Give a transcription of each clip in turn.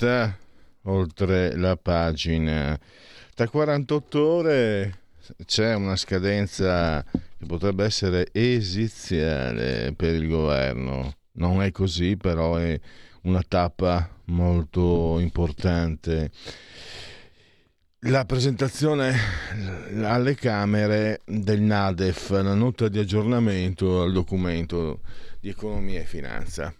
Libertà, oltre la pagina. Tra 48 ore c'è una scadenza che potrebbe essere esiziale per il governo. Non è così, però è una tappa molto importante. La presentazione alle Camere del NADEF, la nota di aggiornamento al documento di economia e finanza.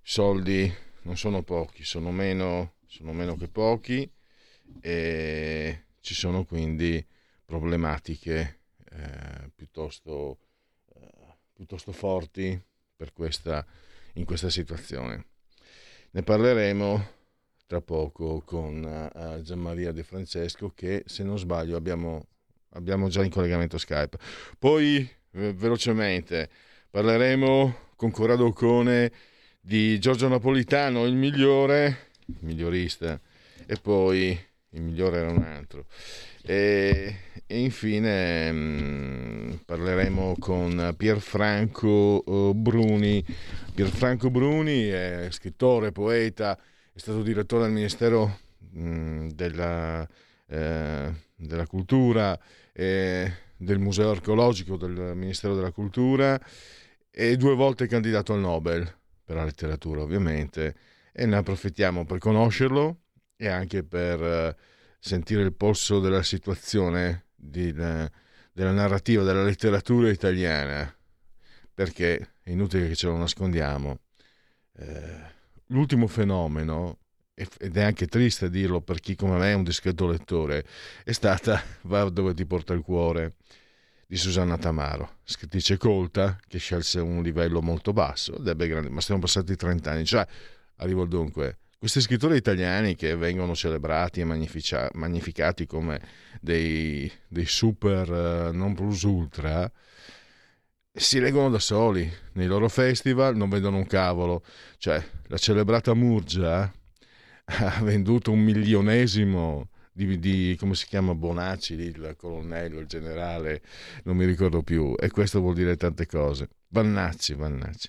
Soldi non sono pochi, sono meno, sono meno che pochi e ci sono quindi problematiche eh, piuttosto, eh, piuttosto, forti questa, in questa situazione. Ne parleremo tra poco con uh, Gianmaria De Francesco che se non sbaglio abbiamo, abbiamo già in collegamento Skype. Poi eh, velocemente parleremo con Corrado Ocone di Giorgio Napolitano, il migliore, il migliorista, e poi il migliore era un altro. E, e infine mh, mm, parleremo con Pierfranco uh, Bruni. Pierfranco Bruni è scrittore, poeta, è stato direttore del Ministero mh, mm, della, eh, della, Cultura e del Museo Archeologico del Ministero della Cultura e due volte candidato al Nobel per la letteratura ovviamente, e ne approfittiamo per conoscerlo e anche per eh, sentire il polso della situazione di, della narrativa della letteratura italiana, perché è inutile che ce lo nascondiamo. Eh, l'ultimo fenomeno, ed è anche triste dirlo per chi come me è un discreto lettore, è stata Va dove ti porta il cuore di Susanna Tamaro, scrittrice colta che scelse un livello molto basso grande, ma stiamo passati 30 anni, cioè arrivo dunque. Questi scrittori italiani che vengono celebrati e magnificati come dei, dei super uh, non plus ultra si leggono da soli nei loro festival non vedono un cavolo. Cioè la celebrata Murgia ha venduto un milionesimo di, di, come si chiama Bonacci, il colonnello, il generale, non mi ricordo più, e questo vuol dire tante cose. Vannacci, Vannacci.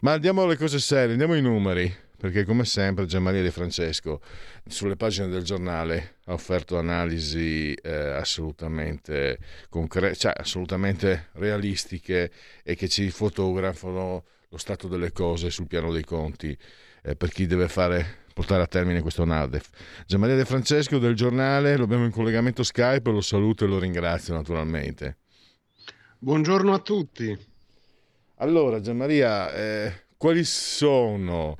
Ma andiamo alle cose serie, andiamo ai numeri, perché come sempre Gianmaria De Francesco sulle pagine del giornale ha offerto analisi eh, assolutamente concrete, cioè assolutamente realistiche e che ci fotografano lo stato delle cose sul piano dei conti eh, per chi deve fare portare a termine questo NADEF. Gianmaria De Francesco del giornale, lo abbiamo in collegamento Skype, lo saluto e lo ringrazio naturalmente. Buongiorno a tutti. Allora, Gianmaria, eh, quali sono?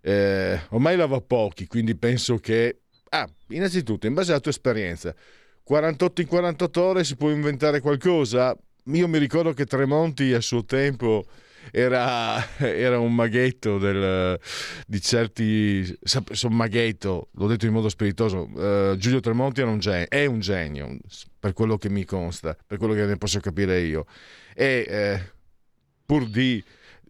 Eh, ormai lava pochi, quindi penso che... Ah, innanzitutto, in base alla tua esperienza, 48 in 48 ore si può inventare qualcosa? Io mi ricordo che Tremonti a suo tempo era, era un maghetto del, di certi... Sono maghetto, l'ho detto in modo spiritoso, uh, Giulio Tremonti un genio, è un genio, per quello che mi consta, per quello che ne posso capire io. E eh, pur di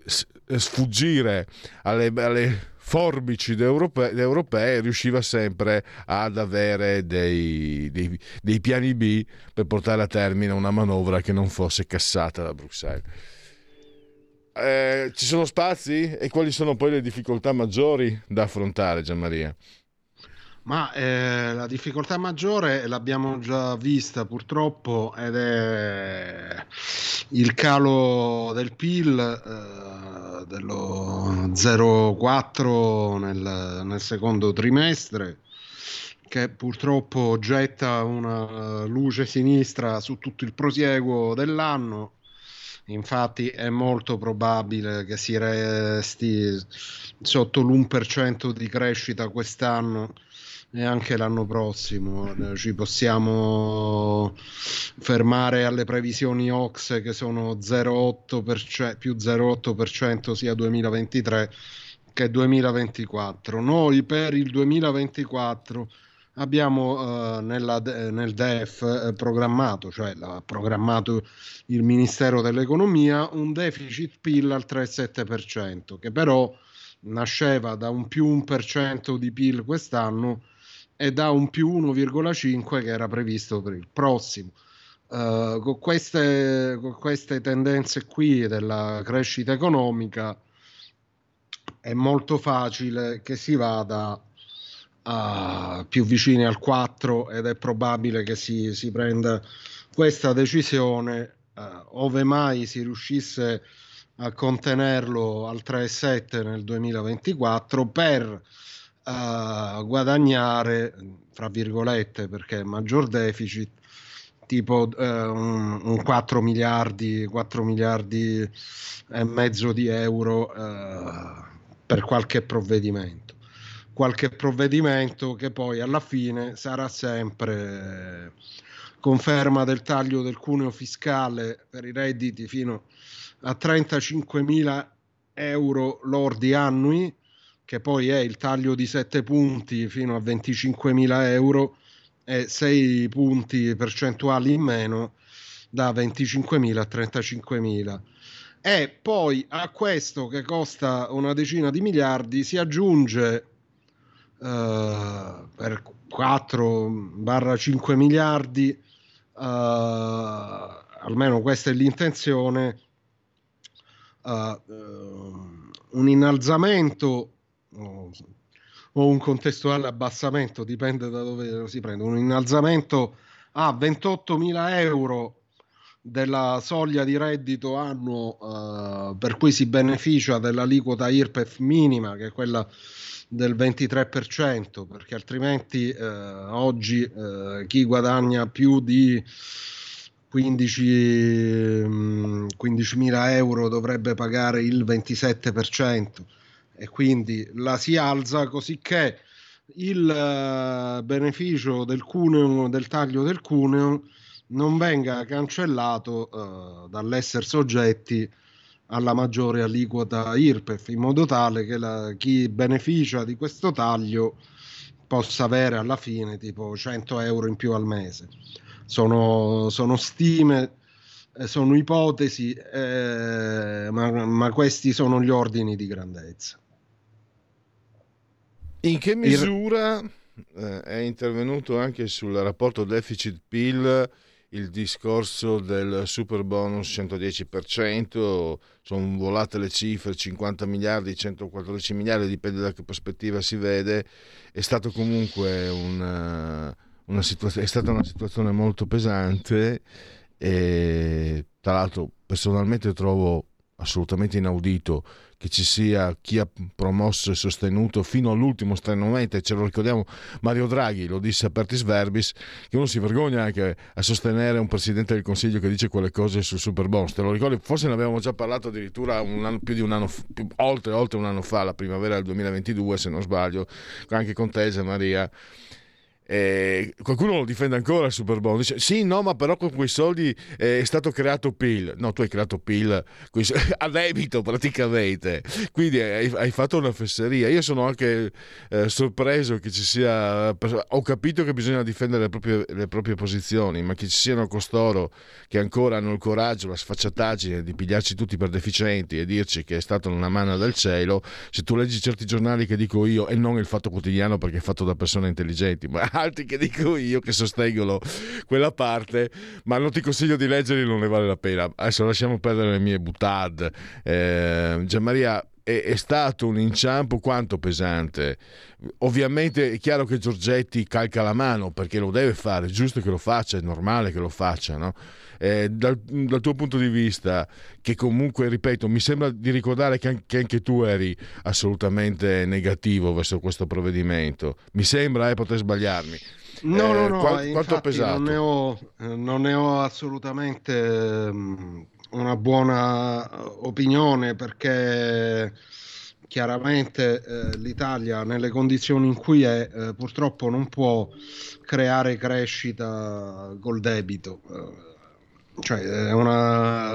sfuggire alle, alle forbici europee, europee, riusciva sempre ad avere dei, dei, dei, piani B per portare a termine una manovra che non fosse cassata da Bruxelles. Eh, ci sono spazi e quali sono poi le difficoltà maggiori da affrontare, Gianmaria? Ma eh, la difficoltà maggiore l'abbiamo già vista purtroppo ed è il calo del PIL eh, dello 0,4 nel, nel secondo trimestre che purtroppo getta una luce sinistra su tutto il prosieguo dell'anno Infatti è molto probabile che si resti sotto l'1% di crescita quest'anno e anche l'anno prossimo. Ci possiamo fermare alle previsioni OX che sono 0,8% più 0,8% sia 2023 che 2024. Noi per il 2024 abbiamo eh, nella, nel DEF eh, programmato, cioè l'ha programmato il Ministero dell'Economia, un deficit PIL al 3,7%, che però nasceva da un più 1% di PIL quest'anno e da un più 1,5 che era previsto per il prossimo. Uh, con, queste, con queste tendenze qui della crescita economica è molto facile che si vada uh, più vicini al 4 ed è probabile che si, si prenda questa decisione uh, ove mai si riuscisse a contenerlo al 3,7 nel 2024 per uh, guadagnare, fra virgolette, perché maggior deficit, tipo uh, un, un, 4 miliardi, 4 miliardi e mezzo di euro uh, per qualche provvedimento. Qualche provvedimento che poi alla fine sarà sempre conferma del taglio del cuneo fiscale per i redditi fino a 35 mila euro lordi annui, che poi è il taglio di 7 punti fino a 25 mila euro e 6 punti percentuali in meno da 25.000 a 35.000. E poi a questo che costa una decina di miliardi si aggiunge uh, per 4-5 miliardi, uh, almeno questa è l'intenzione, uh, un innalzamento o, o un contestuale abbassamento, dipende da dove lo si prende, un innalzamento a 28.000 euro della soglia di reddito annuo uh, per cui si beneficia dell'aliquota IRPEF minima, che è quella del 23%, perché altrimenti uh, oggi uh, chi guadagna più di 15, 15.000 euro dovrebbe pagare il 27% e quindi la si alza così che il uh, beneficio del cuneo, del taglio del cuneo non venga cancellato uh, dall'essere soggetti alla maggiore aliquota IRPEF in modo tale che la, chi beneficia di questo taglio possa avere alla fine tipo 100 euro in più al mese sono, sono stime, eh, sono ipotesi, eh, ma, ma, questi sono gli ordini di grandezza. In che misura eh, è intervenuto anche sul rapporto deficit-PIL il discorso del super bonus 110%, sono volate le cifre 50 miliardi, 114 miliardi, dipende da che prospettiva si vede, è stato comunque un situazio- è stata una situazione molto pesante e tra l'altro personalmente trovo assolutamente inaudito che ci sia chi ha promosso e sostenuto fino all'ultimo strenuamente, ce lo ricordiamo Mario Draghi, lo disse a Pertis Verbis, che uno si vergogna anche a sostenere un Presidente del Consiglio che dice quelle cose sul Super te lo ricordi? Forse ne avevamo già parlato addirittura anno, più di un anno, più, oltre, oltre un anno fa, la primavera del 2022 se non sbaglio, anche con Tese Maria eh, qualcuno lo difende ancora il super bonus dice sì no ma però con quei soldi eh, è stato creato PIL no tu hai creato PIL a debito praticamente. Quindi hai, hai, fatto una fesseria. Io sono anche eh, sorpreso che ci sia ho capito che bisogna difendere le proprie, le proprie, posizioni ma che ci siano costoro che ancora hanno il coraggio la sfacciataggine di pigliarci tutti per deficienti e dirci che è stata una manna del cielo. Se tu leggi certi giornali che dico io e non il fatto quotidiano perché è fatto da persone intelligenti ma altri che dico io che sostengono quella parte, ma non ti consiglio di leggerli, non ne vale la pena. Adesso lasciamo perdere le mie butade. Eh, Gianmaria, è, è, stato un inciampo quanto pesante. Ovviamente è chiaro che Giorgetti calca la mano perché lo deve fare, è giusto che lo faccia, è normale che lo faccia, no? eh, dal, dal, tuo punto di vista, che comunque, ripeto, mi sembra di ricordare che anche, che anche tu eri assolutamente negativo verso questo provvedimento. Mi sembra, eh, poter sbagliarmi. No, no, eh, no, qual, quanto ha pesato? Non ne ho, non ne ho assolutamente um, una buona opinione perché chiaramente eh, l'Italia nelle condizioni in cui è eh, purtroppo non può creare crescita col debito. Eh, cioè è una,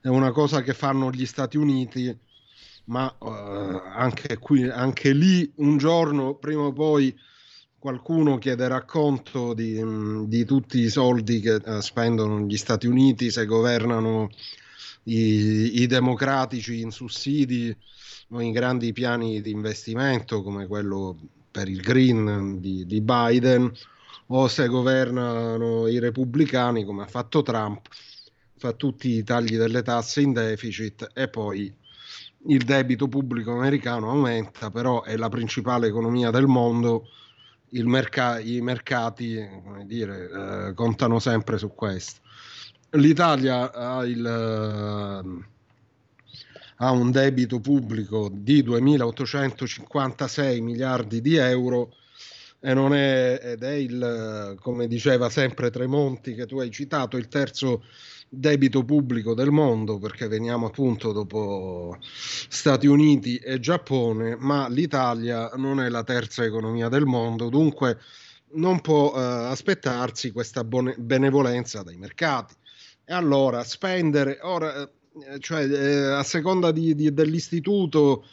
è una, cosa che fanno gli Stati Uniti, ma eh, anche, qui, anche lì un giorno, prima o poi, qualcuno chiederà conto di, di tutti i soldi che uh, spendono gli Stati Uniti se governano i, i democratici in sussidi o in grandi piani di investimento come quello per il green di, di Biden o se governano i repubblicani come ha fatto Trump fa tutti i tagli delle tasse in deficit e poi il debito pubblico americano aumenta, però è la principale economia del mondo, merc- i mercati dire, eh, contano sempre su questo. L'Italia ha, il, uh, ha un debito pubblico di 2.856 miliardi di euro e non è, ed è il, come diceva sempre Tremonti che tu hai citato, il terzo debito pubblico del mondo perché veniamo appunto dopo Stati Uniti e Giappone, ma l'Italia non è la terza economia del mondo, dunque non può eh, aspettarsi questa benevolenza dai mercati. E allora spendere, ora, eh, cioè, eh, a seconda di, di, dell'istituto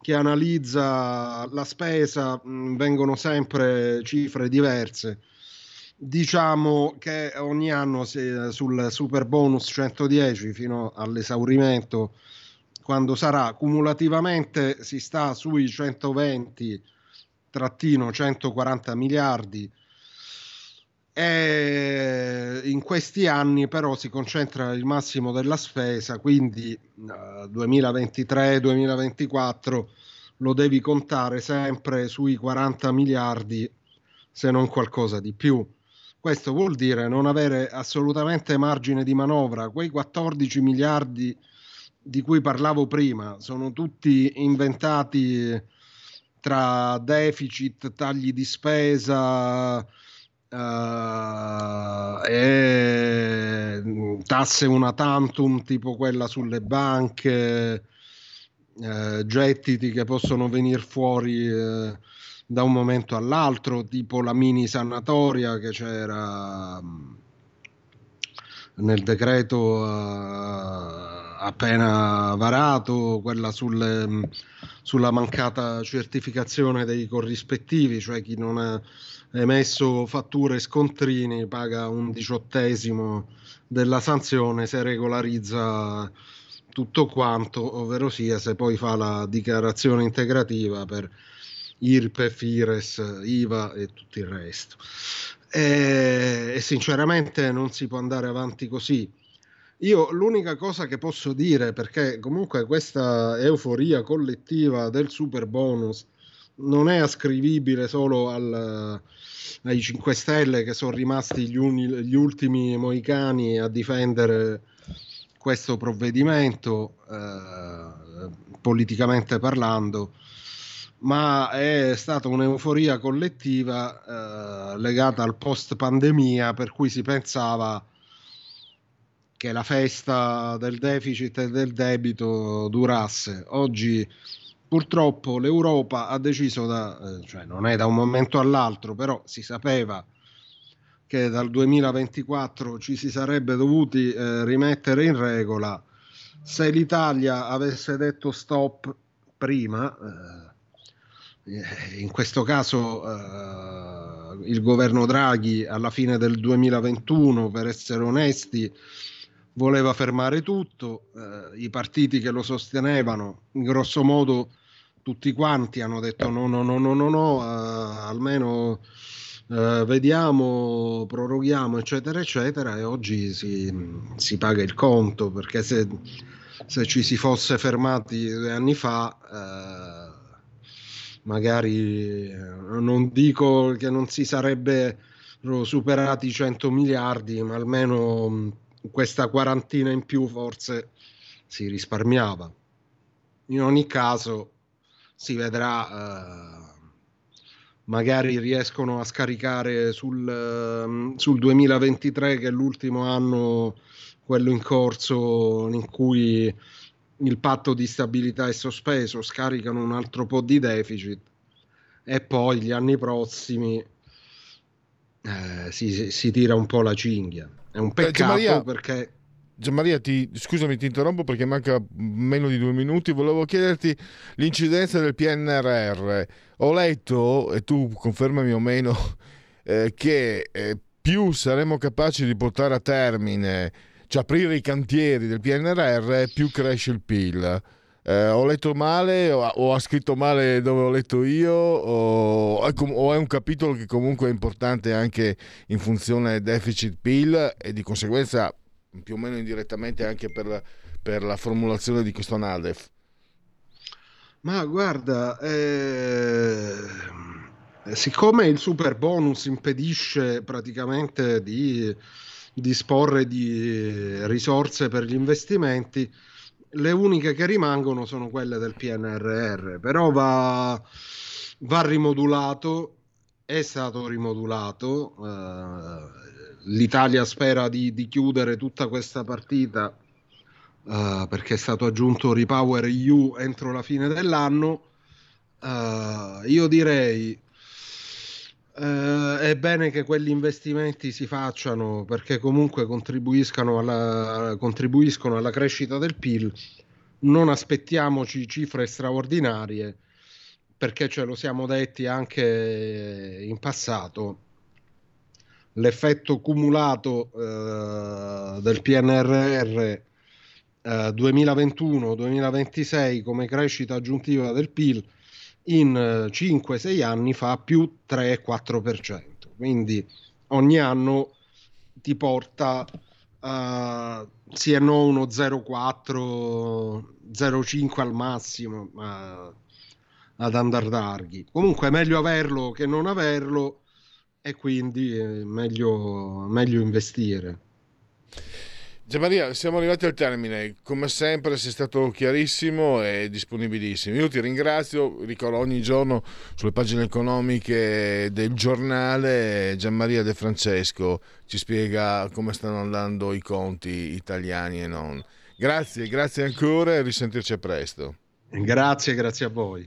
che analizza la spesa, mh, mm, vengono sempre cifre diverse diciamo che ogni anno sul super bonus 110 fino all'esaurimento quando sarà cumulativamente si sta sui 120 trattino 140 miliardi. E in questi anni però si concentra il massimo della spesa quindi uh, 2023-2024 lo devi contare sempre sui 40 miliardi se non qualcosa di più questo vuol dire non avere assolutamente margine di manovra. Quei 14 miliardi di cui parlavo prima sono tutti inventati tra deficit, tagli di spesa uh, e tasse una tantum tipo quella sulle banche, uh, gettiti che possono venire fuori. Uh, da un momento all'altro, tipo la mini sanatoria che c'era mm, nel decreto uh, appena varato, quella sulle, mm, sulla mancata certificazione dei corrispettivi, cioè chi non ha emesso fatture e scontrini paga un diciottesimo della sanzione se regolarizza tutto quanto, ovvero sia se poi fa la dichiarazione integrativa per IRPEF, IRES, IVA e tutto il resto. E, e sinceramente non si può andare avanti così. Io l'unica cosa che posso dire, perché comunque questa euforia collettiva del super bonus non è ascrivibile solo al, ai 5 Stelle che sono rimasti gli, uni, gli, ultimi moicani a difendere questo provvedimento, eh, politicamente parlando, ma è stata un'euforia collettiva eh, legata al post pandemia per cui si pensava che la festa del deficit e del debito durasse. Oggi purtroppo l'Europa ha deciso da, eh, cioè non è da un momento all'altro, però si sapeva che dal 2024 ci si sarebbe dovuti eh, rimettere in regola. Se l'Italia avesse detto stop prima, eh, in questo caso eh, il governo Draghi alla fine del 2021, per essere onesti, voleva fermare tutto, eh, i partiti che lo sostenevano, in grosso modo tutti quanti hanno detto no, no, no, no, no, no, eh, almeno eh, vediamo, proroghiamo, eccetera, eccetera, e oggi si, si paga il conto, perché se, se, ci si fosse fermati due anni fa eh, magari eh, non dico che non si sarebbero superati i 100 miliardi, ma almeno mm, questa quarantina in più forse si risparmiava. In ogni caso si vedrà, eh, magari riescono a scaricare sul, eh, sul 2023 che è l'ultimo anno, quello in corso in cui il patto di stabilità è sospeso, scaricano un altro po' di deficit e poi gli anni prossimi eh, si, si, tira un po' la cinghia. È un peccato Maria, perché... Gianmaria, ti, scusami, ti interrompo perché manca meno di due minuti. Volevo chiederti l'incidenza del PNRR. Ho letto, e tu confermami o meno, eh, che eh, più saremo capaci di portare a termine cioè aprire i cantieri del PNRR, più cresce il PIL. Eh, ho letto male o, o ha scritto male dove ho letto io o, o, è un capitolo che comunque è importante anche in funzione deficit PIL e di conseguenza più o meno indirettamente anche per per la formulazione di questo NADEF? Ma guarda, eh, siccome il super bonus impedisce praticamente di disporre di risorse per gli investimenti, le uniche che rimangono sono quelle del PNRR, però va, va rimodulato, è stato rimodulato, eh, l'Italia spera di, di, chiudere tutta questa partita eh, perché è stato aggiunto Repower EU entro la fine dell'anno. Uh, io direi eh, è bene che quegli investimenti si facciano perché comunque contribuiscono alla, contribuiscono alla crescita del PIL. Non aspettiamoci cifre straordinarie perché ce lo siamo detti anche in passato. L'effetto cumulato eh, del PNRR eh, 2021-2026 come crescita aggiuntiva del PIL in 5-6 eh, anni fa più 3-4%. Quindi ogni anno ti porta uh, sì e no uno 0,4, 0,5 al massimo uh, ad andar larghi. Comunque è meglio averlo che non averlo e quindi è meglio, meglio investire. Gianmaria, siamo arrivati al termine. Come sempre sei stato chiarissimo e disponibilissimo. Io ti ringrazio, ricordo ogni giorno sulle pagine economiche del giornale Gianmaria De Francesco ci spiega come stanno andando i conti italiani e non. Grazie, grazie ancora e risentirci presto. Grazie, grazie a voi.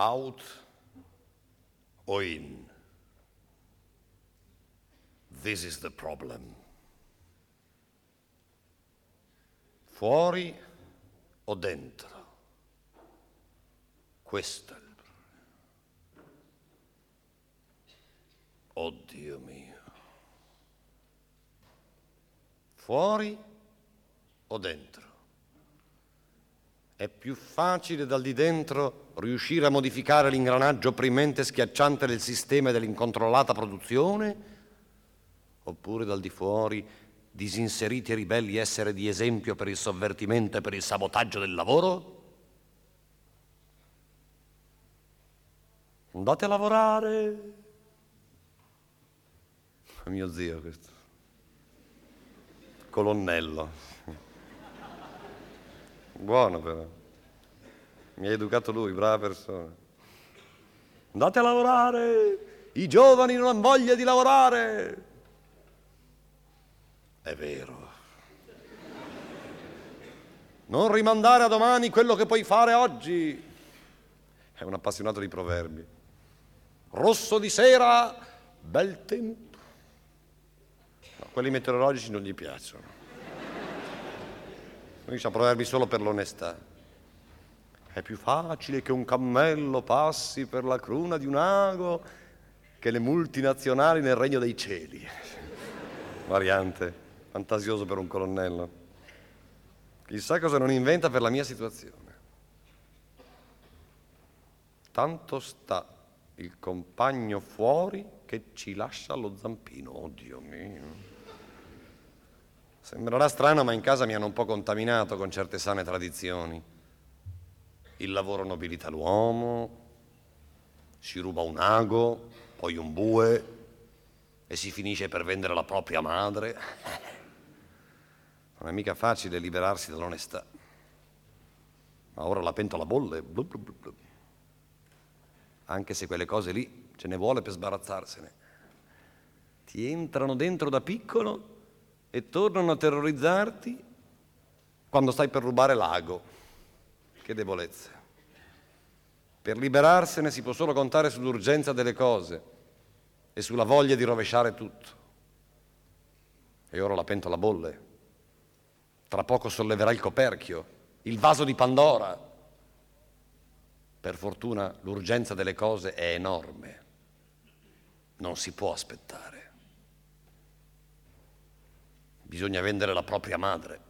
Out or in. This is the problem. Fuori o dentro? Questo è il problema. Oddio mio. Fuori o dentro? È più facile dal di dentro riuscire a modificare l'ingranaggio opprimente e schiacciante del sistema e dell'incontrollata produzione? Oppure dal di fuori, disinseriti e ribelli, essere di esempio per il sovvertimento e per il sabotaggio del lavoro? Andate a lavorare. Mio zio questo. Colonnello. Buono però. Mi ha educato lui, brava persona. Andate a lavorare, i giovani non hanno voglia di lavorare. È vero. Non rimandare a domani quello che puoi fare oggi. È un appassionato di proverbi. Rosso di sera, bel tempo. No, quelli meteorologici non gli piacciono. Noi siamo proverbi solo per l'onestà. È più facile che un cammello passi per la cruna di un ago che le multinazionali nel regno dei cieli. Variante, fantasioso per un colonnello. Chissà cosa non inventa per la mia situazione. Tanto sta il compagno fuori che ci lascia lo zampino. Oh Dio mio. Sembrerà strano, ma in casa mi hanno un po' contaminato con certe sane tradizioni. Il lavoro nobilita l'uomo, si ruba un ago, poi un bue e si finisce per vendere la propria madre. Non è mica facile liberarsi dall'onestà. Ma ora la pentola bolle. Blu blu blu Anche se quelle cose lì ce ne vuole per sbarazzarsene. Ti entrano dentro da piccolo e tornano a terrorizzarti quando stai per rubare l'ago. Che debolezze. Per liberarsene si può solo contare sull'urgenza delle cose e sulla voglia di rovesciare tutto. E ora la pentola bolle. Tra poco solleverà il coperchio, il vaso di Pandora. Per fortuna l'urgenza delle cose è enorme. Non si può aspettare. Bisogna vendere la propria madre.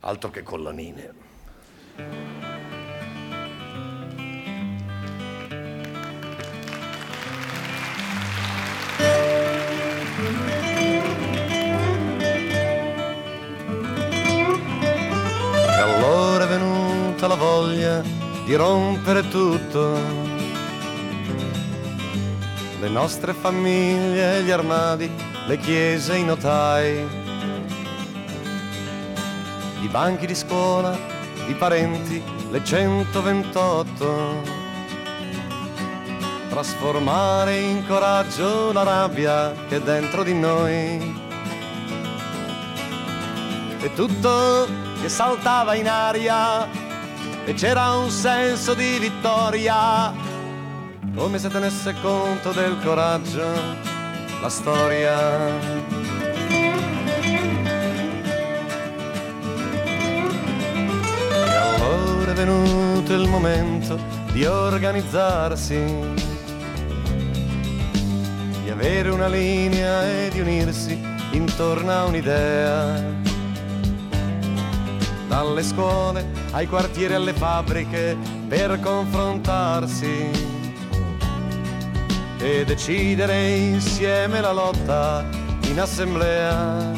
Altro che collanine. E allora è venuta la voglia di rompere tutto. Le nostre famiglie, gli armadi, le chiese, i notai, i banchi di scuola, i parenti, le 128. Trasformare in coraggio la rabbia che è dentro di noi. E tutto che saltava in aria e c'era un senso di vittoria, come se tenesse conto del coraggio la storia. E allora è venuto il momento di organizzarsi, di avere una linea e di unirsi intorno a un'idea. Dalle scuole ai quartieri alle fabbriche per confrontarsi e decidere insieme la lotta in assemblea.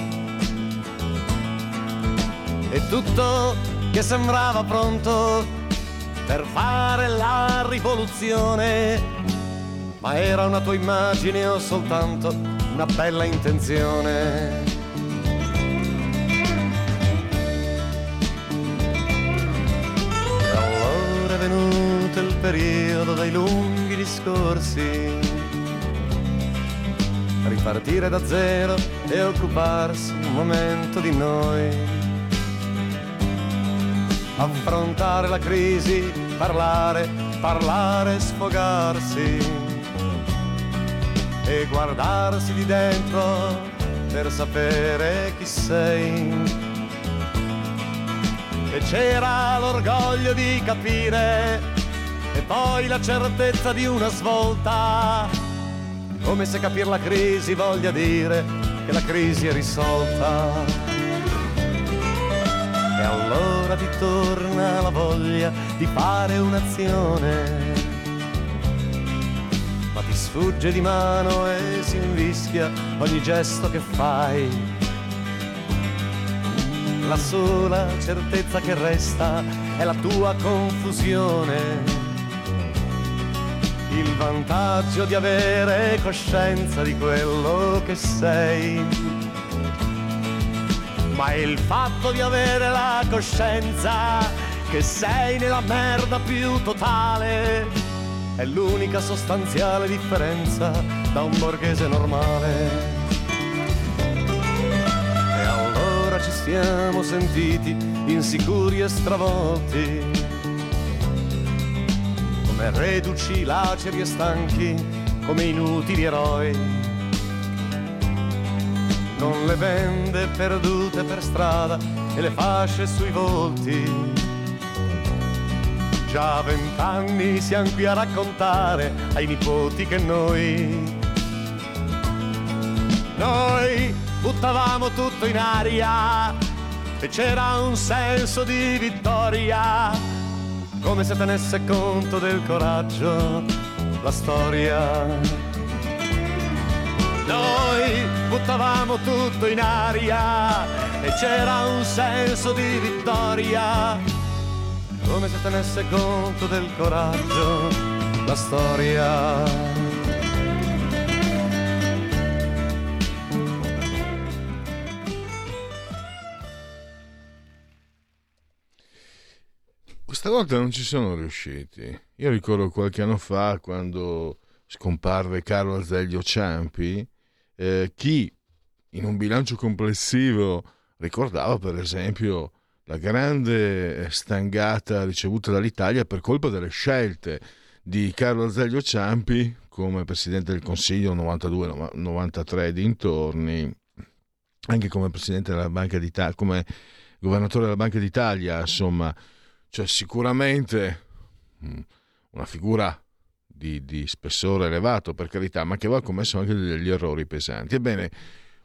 E tutto che sembrava pronto per fare la rivoluzione, ma era una tua immagine o soltanto una bella intenzione. Allora è venuto il periodo dei lunghi discorsi ripartire da zero e occuparsi un momento di noi. Affrontare la crisi, parlare, parlare, sfogarsi e guardarsi di dentro per sapere chi sei. E c'era l'orgoglio di capire e poi la certezza di una svolta come se capire la crisi voglia dire che la crisi è risolta. E allora ti torna la voglia di fare un'azione, ma ti sfugge di mano e si invischia ogni gesto che fai. La sola certezza che resta è la tua confusione il vantaggio di avere coscienza di quello che sei. Ma il fatto di avere la coscienza che sei nella merda più totale è l'unica sostanziale differenza da un borghese normale. E allora ci siamo sentiti insicuri e stravolti reduci, laceri e stanchi, come inutili eroi. Non le vende perdute per strada e le fasce sui volti. già vent'anni siamo qui a raccontare ai nipoti che noi, noi buttavamo tutto in aria e c'era un senso di vittoria, come se tenesse conto del coraggio la storia. Noi buttavamo tutto in aria e c'era un senso di vittoria, come se tenesse conto del coraggio la storia. Questa volta non ci sono riusciti. Io ricordo qualche anno fa quando scomparve Carlo Azeglio Ciampi, eh, chi in un bilancio complessivo ricordava per esempio la grande stangata ricevuta dall'Italia per colpa delle scelte di Carlo Azeglio Ciampi come Presidente del Consiglio 92-93 dintorni, anche come Presidente della Banca d'Italia, come Governatore della Banca d'Italia, insomma, cioè sicuramente mm, una figura di, di, spessore elevato, per carità, ma che aveva commesso anche degli errori pesanti. Ebbene,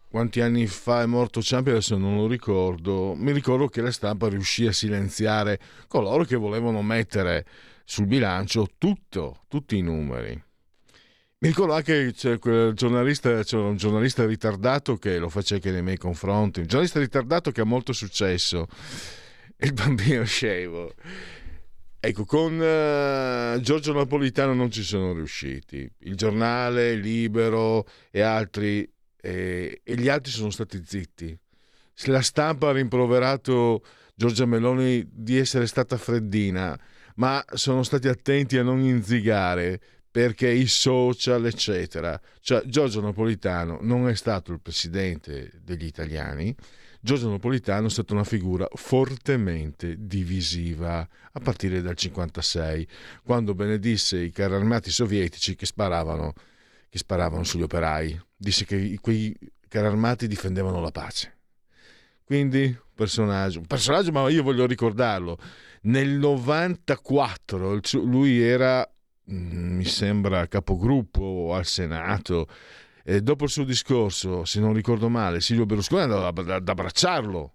quanti anni fa è morto Ciampi, adesso non lo ricordo, mi ricordo che la stampa riuscì a silenziare coloro che volevano mettere sul bilancio tutto, tutti i numeri. Mi ricordo anche c'è quel giornalista, c'era un giornalista ritardato che lo faceva anche nei miei confronti, un giornalista ritardato che ha molto successo, il bambino scemo. Ecco, con uh, Giorgio Napolitano non ci sono riusciti. Il giornale, Libero e altri, eh, e gli altri sono stati zitti. La stampa ha rimproverato Giorgia Meloni di essere stata freddina, ma sono stati attenti a non inzigare perché i social, eccetera. Cioè, Giorgio Napolitano non è stato il presidente degli italiani, Giorgio Napolitano è stata una figura fortemente divisiva a partire dal 1956, quando benedisse i carri armati sovietici che sparavano, che sparavano sugli operai. Disse che quei carri armati difendevano la pace. Quindi, personaggio, un personaggio, ma io voglio ricordarlo. Nel 94 lui era, mm, mi sembra, capogruppo al Senato eh, dopo il suo discorso, se non ricordo male, Silvio Berlusconi è andato ad abbracciarlo.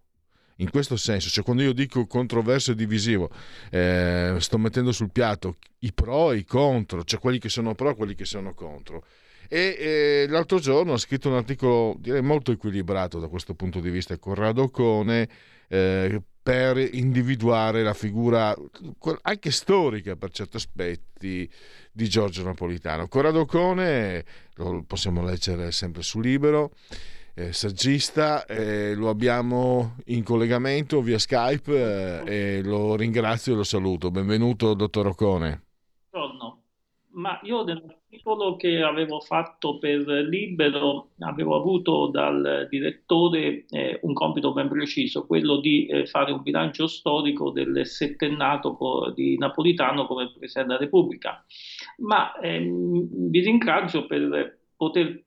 In questo senso, cioè quando io dico controverso e divisivo, eh, sto mettendo sul piatto i pro e i contro, cioè quelli che sono pro e quelli che sono contro. E eh, l'altro giorno ha scritto un articolo direi molto equilibrato da questo punto di vista, Corrado Cone, eh, per individuare la figura anche storica per certi aspetti di Giorgio Napolitano. Corrado Cone lo possiamo leggere sempre su Libero, eh, saggista, eh, lo abbiamo in collegamento via Skype eh, e lo ringrazio e lo saluto. Benvenuto, dottor Ocone. Ma io nell'articolo che avevo fatto per Libero avevo avuto dal direttore eh, un compito ben preciso, quello di eh, fare un bilancio storico del settennato di Napolitano come Presidente della Repubblica. Ma ehm, vi ringrazio per poter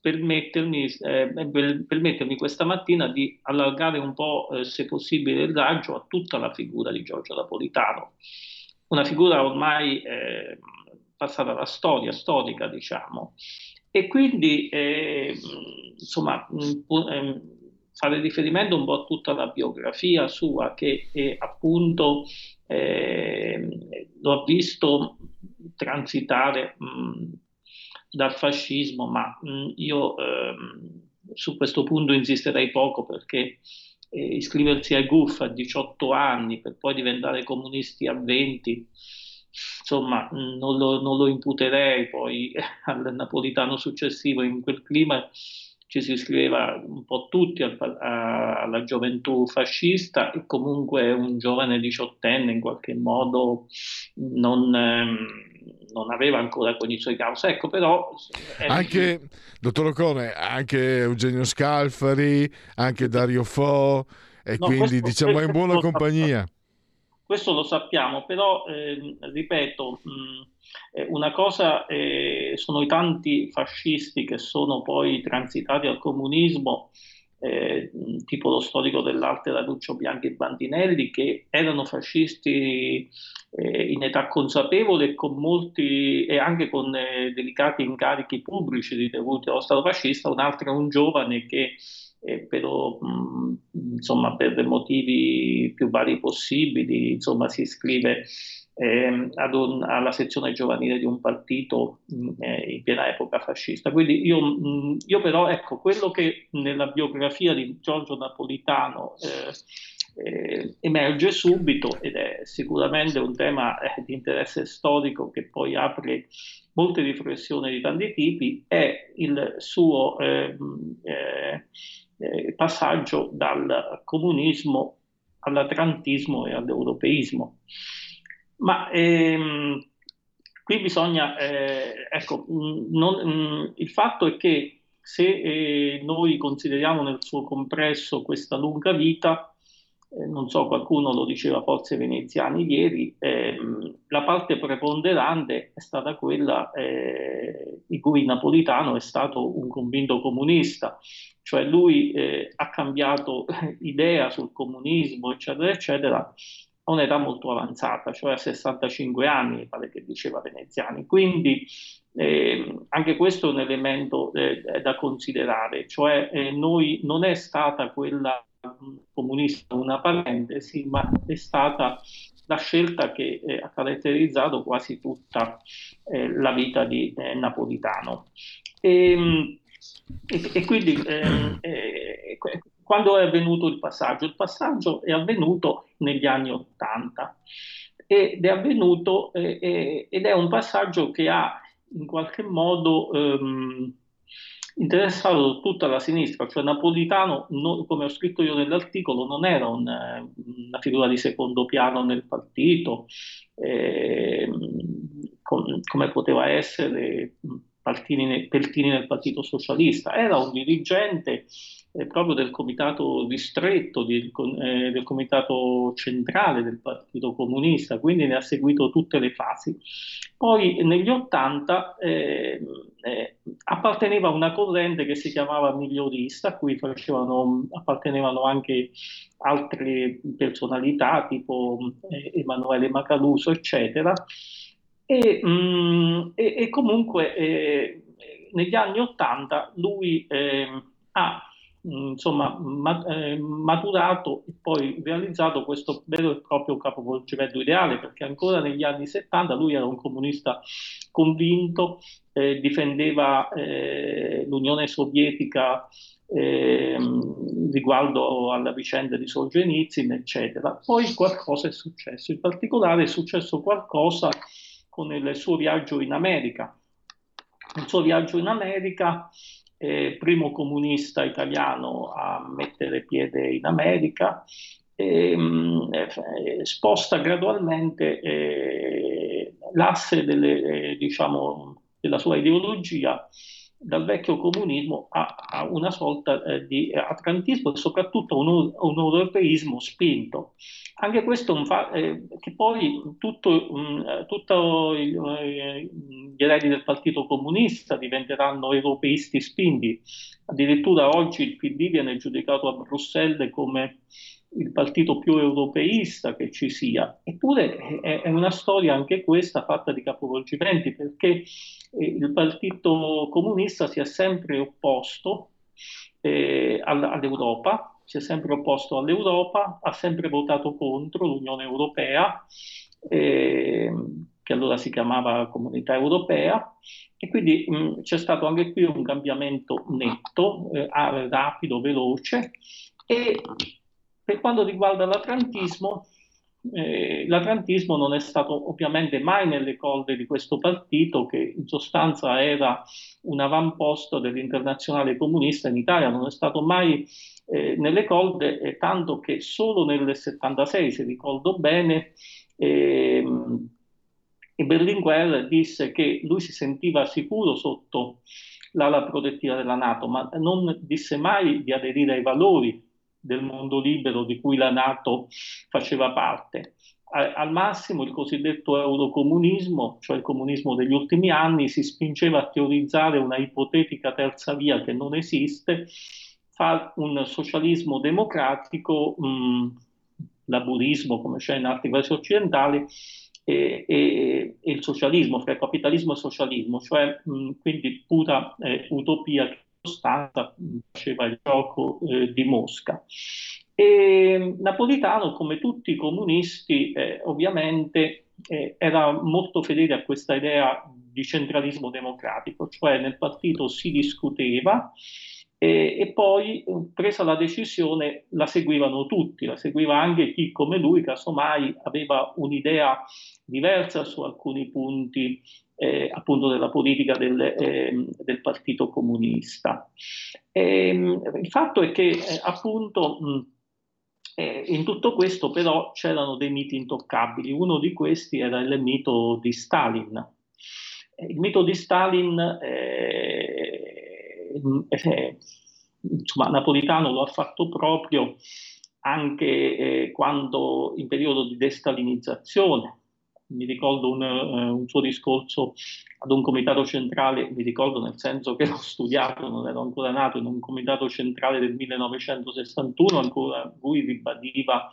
permettermi, eh, per permettermi questa mattina di allargare un po', eh, se possibile, il raggio a tutta la figura di Giorgio Napolitano, una figura ormai eh, passata alla storia, storica, diciamo. E quindi, eh, insomma, mh, fare riferimento un po' a tutta la biografia sua che appunto eh, lo ha visto transitare mh, dal fascismo, ma mh, io eh, su questo punto insisterei poco perché eh, iscriversi ai GUF a 18 anni per poi diventare comunisti a 20, insomma, non lo, non lo imputerei poi al napolitano successivo in quel clima ci si iscriveva un po' tutti al, a, alla gioventù fascista e comunque un giovane diciottenne in qualche modo non, ehm, non aveva ancora cognizione di causa. Ecco però... Anche, più... dottor Ocone, anche Eugenio Scalfari, anche Dario Fo, e no, quindi questo, diciamo è in buona compagnia. Questo lo sappiamo, però eh, ripeto... Mh, eh, una cosa eh, sono i tanti fascisti che sono poi transitati al comunismo eh, tipo lo storico dell'arte Raduccio Bianchi e Bandinelli, che erano fascisti eh, in età consapevole e con molti e anche con eh, delicati incarichi pubblici ricevuti dallo Stato fascista, un altro è un giovane che eh, però, mh, insomma, per motivi più vari possibili, insomma, si iscrive eh, un, alla sezione giovanile di un partito eh, in piena epoca fascista. Quindi io, mh, io, però, ecco, quello che nella biografia di Giorgio Napolitano eh, eh emerge subito ed è sicuramente un tema di interesse storico che poi apre molte riflessioni di tanti tipi, è il suo eh, passaggio dal comunismo all'atlantismo e all'europeismo. Ma ehm, qui bisogna, eh, ecco, non, mh, il fatto è che se eh, noi consideriamo nel suo compresso questa lunga vita, eh, non so, qualcuno lo diceva forse veneziani ieri, ehm, la parte preponderante è stata quella eh, di cui Napolitano è stato un convinto comunista, cioè lui eh, ha cambiato idea sul comunismo, eccetera, eccetera, a un'età molto avanzata, cioè a 65 anni, pare che diceva Veneziani. Quindi eh, anche questo è un elemento eh, da considerare, cioè eh, noi non è stata quella comunista una parentesi, ma è stata la scelta che eh, ha caratterizzato quasi tutta eh, la vita di eh, Napolitano. E, ehm, e, e quindi ehm, eh, quando è avvenuto il passaggio? Il passaggio è avvenuto negli anni Ottanta ed è avvenuto eh, ed è un passaggio che ha in qualche modo ehm, interessato tutta la sinistra, cioè Napolitano, no, come ho scritto io nell'articolo, non era un, una figura di secondo piano nel partito, eh, com, come poteva essere Partini, Peltini nel Partito Socialista, era un dirigente eh, proprio del comitato ristretto, di, eh, del comitato centrale del Partito Comunista, quindi ne ha seguito tutte le fasi. Poi negli 80 eh, eh, apparteneva a una corrente che si chiamava migliorista, a cui facevano, appartenevano anche altre personalità tipo eh, Emanuele Macaluso, eccetera. E, mh, mm, e, e comunque eh, negli anni 80 lui ha Mm, insomma, eh, maturato e poi realizzato questo vero e proprio capovolgimento ideale, perché ancora negli anni 70 lui era un comunista convinto, eh, difendeva eh, l'Unione Sovietica eh, riguardo alla vicenda di Solzhenitsyn, eccetera. Poi qualcosa è successo, in particolare è successo qualcosa con il suo viaggio in America. Il suo viaggio in America eh, primo comunista italiano a mettere piede in America, e, eh, sposta gradualmente eh, l'asse delle, eh, diciamo, della sua ideologia dal vecchio comunismo a, a una sorta eh, di atlantismo e soprattutto un, un, europeismo spinto. Anche questo eh, che poi eh, gli eredi del Partito Comunista diventeranno europeisti spinti. Addirittura oggi il PD viene giudicato a Bruxelles come il partito più europeista che ci sia. Eppure è, è una storia anche questa fatta di capovolgimenti perché il Partito Comunista si è sempre opposto eh, all'Europa, si è sempre opposto all'Europa, ha sempre votato contro l'Unione Europea, eh, che allora si chiamava Comunità Europea, e quindi mh, c'è stato anche qui un cambiamento netto, eh, rapido, veloce, e per quanto riguarda l'atlantismo, eh, l'atlantismo non è stato ovviamente mai nelle corde di questo partito che in sostanza era un avamposto dell'internazionale comunista in Italia, non è stato mai eh, nelle corde, eh, tanto che solo nel 76, se ricordo bene, ehm, Berlinguer disse che lui si sentiva sicuro sotto l'ala protettiva della Nato, ma non disse mai di aderire ai valori del mondo libero di cui la Nato faceva parte. Al massimo il cosiddetto eurocomunismo, cioè il comunismo degli ultimi anni, si spingeva a teorizzare una ipotetica terza via che non esiste fare un socialismo democratico, mh, laburismo come c'è in altri paesi occidentali, e, e, e, il socialismo, fra capitalismo e socialismo, cioè mh, quindi pura eh, utopia Costanza faceva il gioco eh, di Mosca. E Napolitano, come tutti i comunisti, eh, ovviamente eh, era molto fedele a questa idea di centralismo democratico, cioè nel partito si discuteva e, e, poi presa la decisione la seguivano tutti, la seguiva anche chi come lui casomai aveva un'idea diversa su alcuni punti eh, appunto della politica del, eh, del Partito Comunista. E, il fatto è che eh, appunto mh, eh, in tutto questo però c'erano dei miti intoccabili, uno di questi era il mito di Stalin. Eh, il mito di Stalin eh, insomma, Napolitano lo ha fatto proprio anche quando in periodo di destalinizzazione mi ricordo un, uh, un, suo discorso ad un comitato centrale, mi ricordo nel senso che l'ho studiato, non ero ancora nato, in un comitato centrale del 1961, ancora lui ribadiva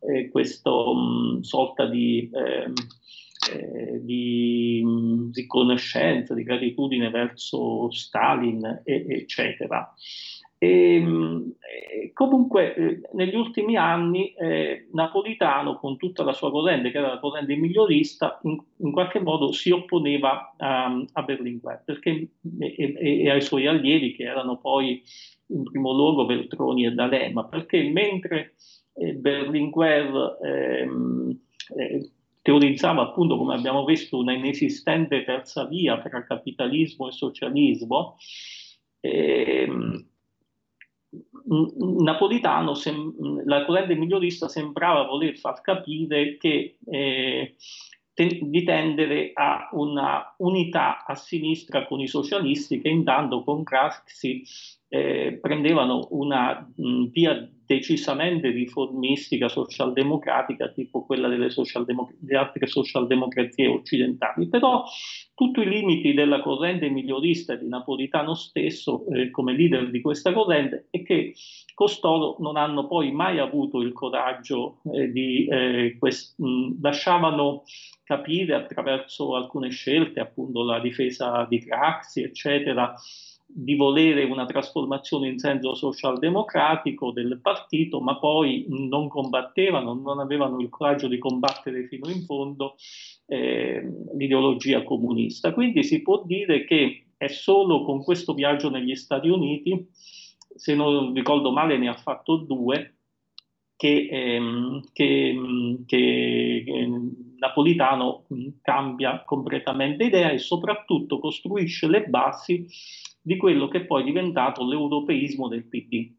eh, questa um, sorta di, eh, eh, di um, riconoscenza, di gratitudine verso Stalin, e, eccetera. E, ehm, comunque eh, negli ultimi anni eh, Napolitano con tutta la sua corrente che era la corrente migliorista in, in qualche modo si opponeva a, a Berlinguer perché, e, e, ai suoi allievi che erano poi in primo luogo Veltroni e D'Alema. Perché mentre eh, Berlinguer ehm, eh, teorizzava appunto come abbiamo visto una inesistente terza via tra capitalismo e socialismo ehm, Napolitano, sem- la corrente migliorista sembrava voler far capire che eh, ten- di tendere a una unità a sinistra con i socialisti che intanto con Craxi eh, prendevano una mh, via decisamente riformistica socialdemocratica tipo quella delle, socialdemoc- delle altre socialdemocrazie occidentali, però tutti i limiti della corrente migliorista di Napolitano stesso eh, come leader di questa corrente è che costoro non hanno poi mai avuto il coraggio eh, di eh, quest- mh, lasciavano capire attraverso alcune scelte, appunto la difesa di Craxi, eccetera, di volere una trasformazione in senso socialdemocratico del partito, ma poi non combattevano, non avevano il coraggio di combattere fino in fondo eh, l'ideologia comunista. Quindi si può dire che è solo con questo viaggio negli Stati Uniti, se non ricordo male ne ha fatto due, che, ehm, che, che, Napolitano cambia completamente idea e soprattutto costruisce le basi di quello che poi è diventato l'europeismo del PD.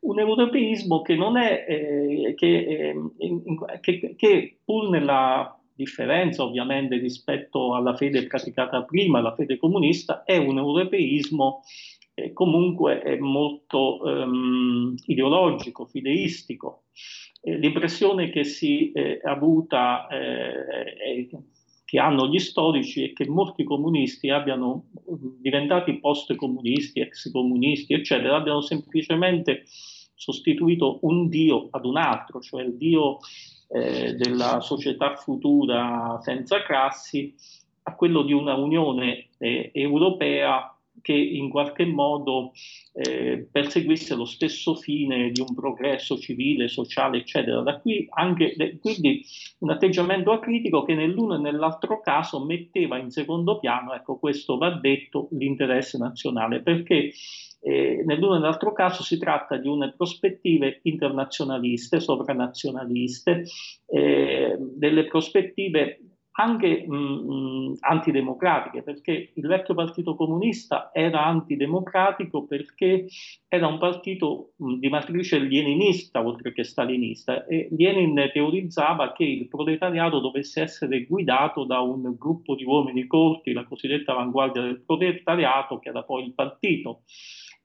Un europeismo che è, eh, che, eh, che, che pur nella differenza ovviamente rispetto alla fede praticata prima, la fede comunista, è un europeismo eh, comunque molto ehm, ideologico, fideistico. Eh, l'impressione che si è avuta eh, che hanno gli storici è che molti comunisti abbiano diventati post-comunisti, ex-comunisti, eccetera, abbiano semplicemente sostituito un dio ad un altro, cioè il dio eh, della società futura senza classi, a quello di una Unione eh, europea che in qualche modo eh, perseguisse lo stesso fine di un progresso civile, sociale, eccetera. Da qui anche quindi un atteggiamento acritico che nell'uno e nell'altro caso metteva in secondo piano, ecco questo va detto, l'interesse nazionale, perché eh, nell'uno e nell'altro caso si tratta di une prospettive internazionaliste, sovranazionaliste, eh, delle prospettive anche mh, mm, mm, antidemocratiche, perché il vecchio partito comunista era antidemocratico perché era un partito mh, mm, di matrice leninista oltre che stalinista e Lenin teorizzava che il proletariato dovesse essere guidato da un gruppo di uomini corti, la cosiddetta avanguardia del proletariato, che era poi il partito.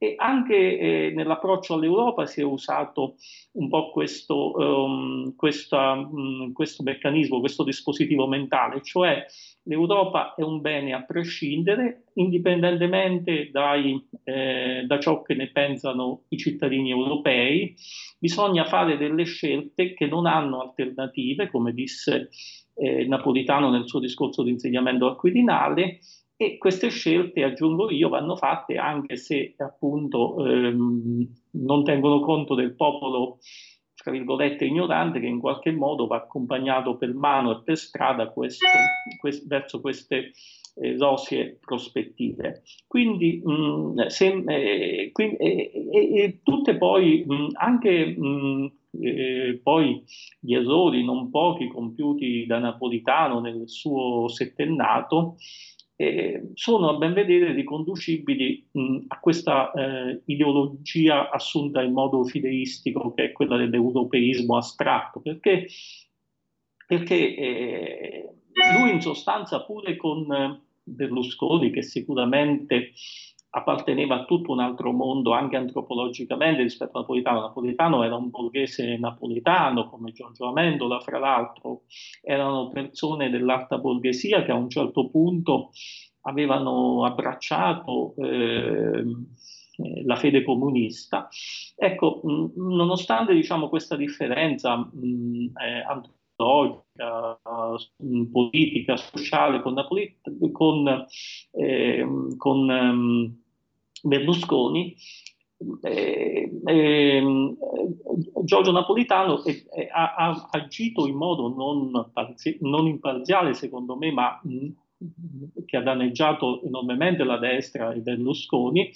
E anche eh, nell'approccio all'Europa si è usato un po' questo, um, questa, um, questo, meccanismo, questo dispositivo mentale, cioè L'Europa è un bene a prescindere, indipendentemente dai, eh, da ciò che ne pensano i cittadini europei. Bisogna fare delle scelte che non hanno alternative, come disse eh, Napolitano nel suo discorso di insediamento al Quirinale, e queste scelte, aggiungo io, vanno fatte anche se appunto ehm, non tengono conto del popolo tra virgolette, ignorante che in qualche modo va accompagnato per mano e per strada questo, quest, verso queste eh, rosie prospettive. Quindi, mh, se, eh, quindi eh, e tutte poi mh, anche mh, eh, poi gli errori non pochi compiuti da Napolitano nel suo settennato eh, sono a ben vedere riconducibili mh, a questa eh, ideologia assunta in modo fideistico che è quella dell'europeismo astratto, perché, perché eh, lui in sostanza pure con eh, Berlusconi, che sicuramente apparteneva a tutto un altro mondo anche antropologicamente rispetto a Napolitano. Napolitano era un borghese napoletano come Giorgio Amendola, fra l'altro erano persone dell'alta borghesia che a un certo punto avevano abbracciato eh, la fede comunista. Ecco, mh, nonostante diciamo, questa differenza mh, eh, antropologica, mh, politica, sociale con, Napoli- con, eh, con um, Berlusconi, eh, eh, Giorgio Napolitano eh, ha, ha, agito in modo non, parzi- non, imparziale, secondo me, ma mh, che ha danneggiato enormemente la destra e Berlusconi,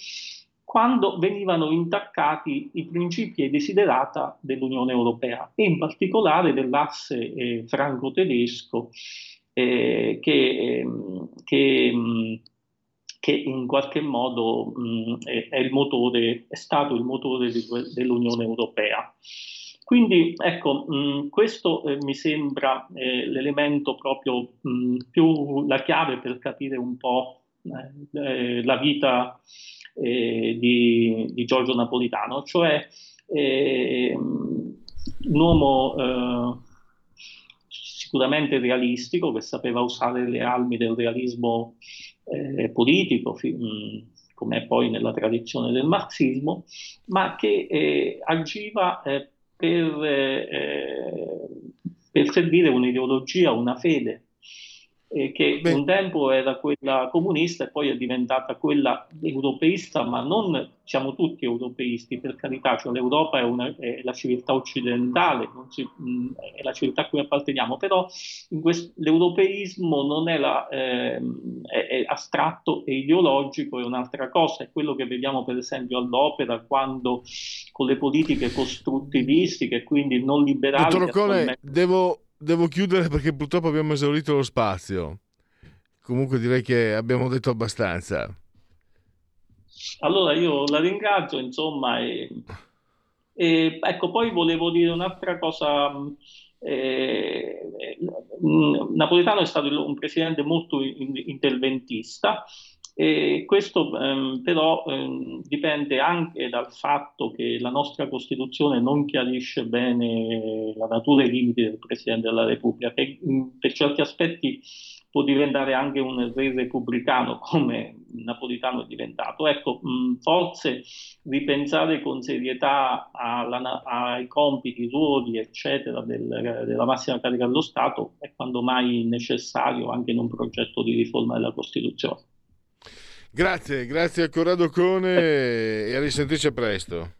quando venivano intaccati i principi e desiderata dell'Unione Europea e in particolare dell'asse eh, franco-tedesco eh, che, ehm, che mh, che in qualche modo mh, è, è, motore, è, stato il motore di, dell'Unione Europea. Quindi ecco, mh, questo eh, mi sembra eh, l'elemento proprio mh, più la chiave per capire un po' eh, eh la vita eh, di, di, Giorgio Napolitano, cioè eh, un uomo sicuramente realistico che sapeva usare le armi del realismo eh, politico, fi- mm, come poi nella tradizione del marxismo, ma che eh, agiva eh, per, eh, per servire un'ideologia, una fede eh, che Beh. un tempo era quella comunista e poi è diventata quella europeista, ma non siamo tutti europeisti, per carità, cioè l'Europa è, una, è la civiltà occidentale, si, mh, è la civiltà a cui apparteniamo, però questo, l'europeismo non è, la, eh, è, è, astratto e ideologico, è un'altra cosa, è quello che vediamo per esempio all'opera quando con le politiche costruttivistiche, quindi non liberali... Dottor Ocone, devo devo chiudere perché purtroppo abbiamo esaurito lo spazio. Comunque direi che abbiamo detto abbastanza. Allora io la ringrazio, insomma, e, e ecco, poi volevo dire un'altra cosa. Eh, Napolitano è stato un presidente molto interventista e questo ehm, però ehm, dipende anche dal fatto che la nostra Costituzione non chiarisce bene la natura e i limiti del Presidente della Repubblica, che per certi aspetti può diventare anche un re repubblicano come Napolitano è diventato. Ecco, mh, forse ripensare con serietà alla, ai compiti, ruoli, eccetera, del, della massima carica dello Stato è quando mai necessario anche in un progetto di riforma della Costituzione. Grazie, grazie a Corrado Cone e a risentirci presto.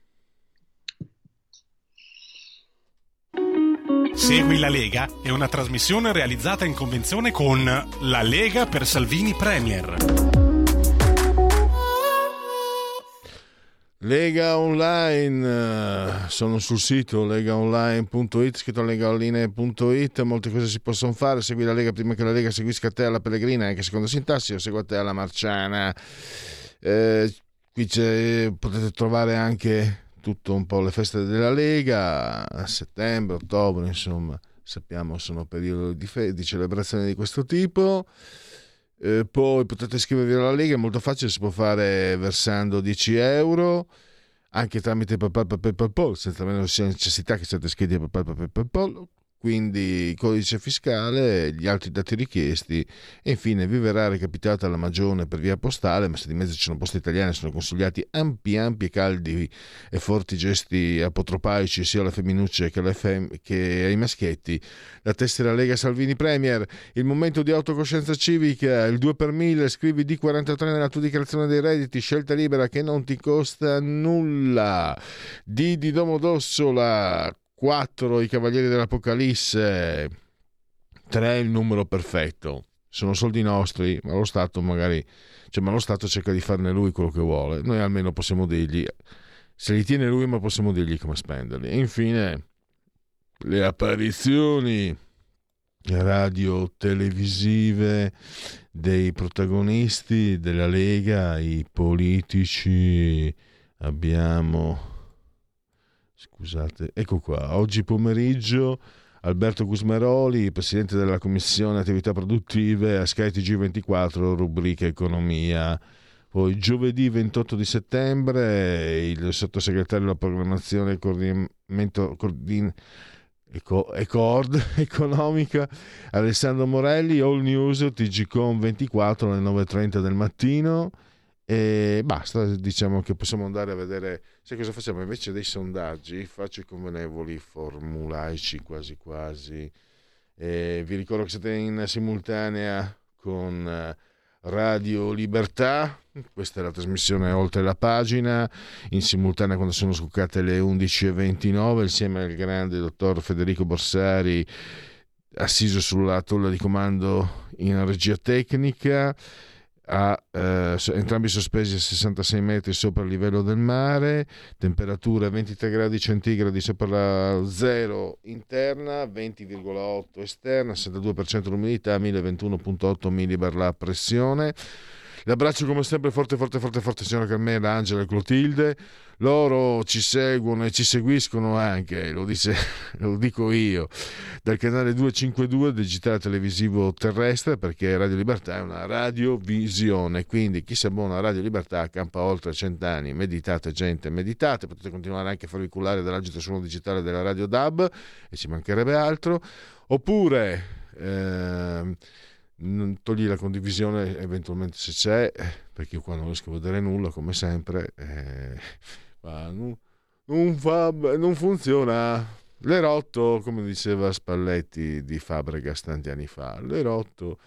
Segui la Lega è una trasmissione realizzata in convenzione con La Lega per Salvini Premier. Lega Online, sono sul sito legaonline.it, scritto legaonline.it, molte cose si possono fare, segui la Lega prima che la Lega seguisca te alla Pellegrina, anche secondo sintassi, o segua te alla Marciana. Eh, qui potete trovare anche tutto un po' le feste della Lega, a settembre, ottobre, insomma, sappiamo sono periodi di, fe- di celebrazione di questo tipo. Eh, poi potete iscrivervi alla Lega, è molto facile, si può fare versando 10 euro, anche tramite PayPal, PayPal, senza meno necessità che siate iscritti a PayPal, Quindi codice fiscale, gli altri dati richiesti e infine vi verrà recapitata la magione per via postale, ma se di mezzo ci sono poste italiane sono consigliati ampi, ampi, caldi e forti gesti apotropaici sia alle femminucce che, alle fem- che ai maschietti. La tessera Lega Salvini Premier, il momento di autocoscienza civica, il 2 per 1000, scrivi D43 nella tua dichiarazione dei redditi, scelta libera che non ti costa nulla. D di Domodossola, 4 i Cavalieri dell'Apocalisse, 3 il numero perfetto. Sono soldi nostri, ma lo Stato magari, cioè, ma lo Stato cerca di farne lui quello che vuole. Noi almeno possiamo dirgli, se li tiene lui, ma possiamo dirgli come spenderli. E infine, le apparizioni radio-televisive dei protagonisti della Lega, i politici, abbiamo Scusate, ecco qua. Oggi pomeriggio Alberto Gusmeroli, presidente della Commissione Attività Produttive a SkyTG 24, rubrica Economia. Poi giovedì 28 di settembre il sottosegretario della programmazione e coordinamento coordin, eco, Ecord economica Alessandro Morelli, All News TGCOM 24 alle 9.30 del mattino. E basta, diciamo che possiamo andare a vedere. Sai cosa facciamo? Invece dei sondaggi, faccio i convenevoli formulaici quasi quasi. E vi ricordo che siete in simultanea con eh, Radio Libertà. Questa è la trasmissione oltre la pagina, in simultanea quando sono scoccate le 11.29, insieme al grande dottor Federico Borsari, assiso sulla tolla di comando in regia tecnica a, eh, entrambi sospesi a 66 metri sopra il livello del mare, temperatura 23 gradi centigradi sopra la zero interna, 20,8 esterna, 62% l'umidità, 1021,8 millibar la pressione. L'abbraccio come sempre forte, forte, forte, forte, signora Carmela, Angela e Clotilde. Loro ci seguono e ci seguiscono anche, lo, dice, lo dico io, dal canale 252 digitale televisivo terrestre, perché Radio Libertà è una radiovisione. Quindi chi si abbona a Radio Libertà campa oltre cent'anni. Meditate, gente, meditate. Potete continuare anche a farvi cullare dall'agito suono digitale della Radio DAB, e ci mancherebbe altro. Oppure... Eh, togli la condivisione eventualmente se c'è, perché io qua non riesco a vedere nulla come sempre, eh, non, non, fa, non funziona. L'è rotto, come diceva Spalletti di Fabregas tanti anni fa, l'è rotto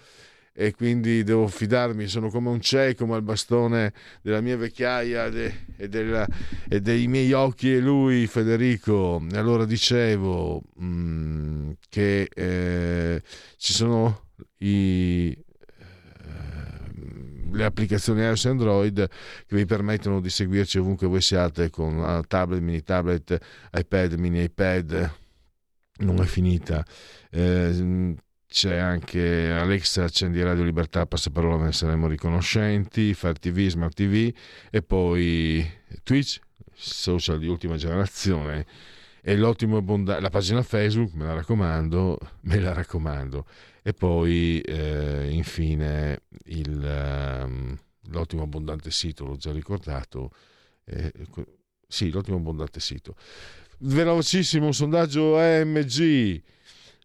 e quindi devo fidarmi, sono come un cieco al bastone della mia vecchiaia de, e, della, e, dei miei occhi e lui Federico. Allora dicevo mh, mm, che eh, ci sono i, le applicazioni iOS e Android che vi permettono di seguirci ovunque voi siate con ah, tablet, mini tablet, iPad, mini iPad. Non è finita. Eh, c'è anche Alexa, accendi Radio Libertà, passaparola, ne saremo riconoscenti, Fire TV, Smart TV e poi Twitch, social di ultima generazione e l'ottimo abbondante, la pagina Facebook, me la raccomando, me la raccomando e poi eh, infine il, um, l'ottimo abbondante sito, l'ho già ricordato, eh, sì, l'ottimo abbondante sito. Velocissimo sondaggio AMG,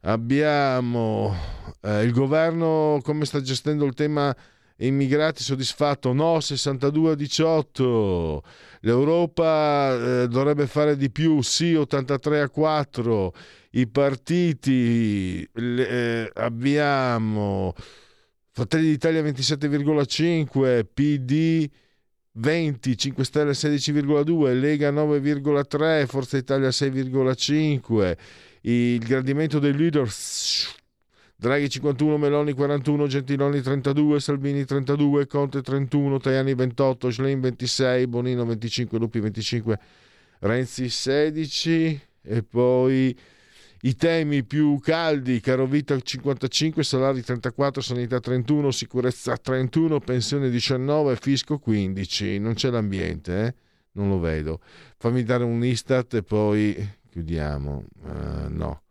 abbiamo eh, il governo come sta gestendo il tema immigrati soddisfatto, no 62 a 18, l'Europa eh, dovrebbe fare di più, sì 83 a 4, i partiti eh, abbiamo Fratelli d'Italia 27,5, PD 20, 5 Stelle 16,2, Lega 9,3, Forza Italia 6,5, il gradimento dei leader Draghi 51, Meloni 41, Gentiloni 32, Salvini 32, Conte 31, Tajani 28, Schlein 26, Bonino 25, Lupi 25, Renzi 16 e poi i temi più caldi, carovita 55, salari 34, sanità 31, sicurezza 31, pensione 19, fisco 15. Non c'è l'ambiente, eh? non lo vedo. Fammi dare un Istat e poi chiudiamo. Uh, no.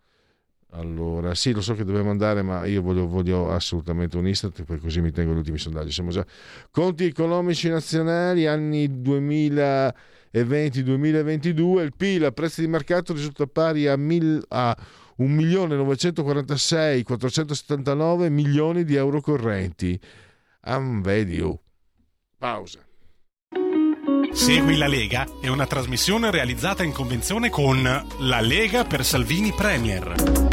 Allora, sì, lo so che dobbiamo andare, ma io voglio, voglio assolutamente un Istat, per così mi tengo gli ultimi sondaggi. Siamo già conti economici nazionali, anni 2000 2020-2022 il PIL a prezzi di mercato risulta pari a, mil, a 1.946.479 milioni di euro correnti. Amvedio. Pausa. Segui la Lega è una trasmissione realizzata in convenzione con La Lega per Salvini Premier.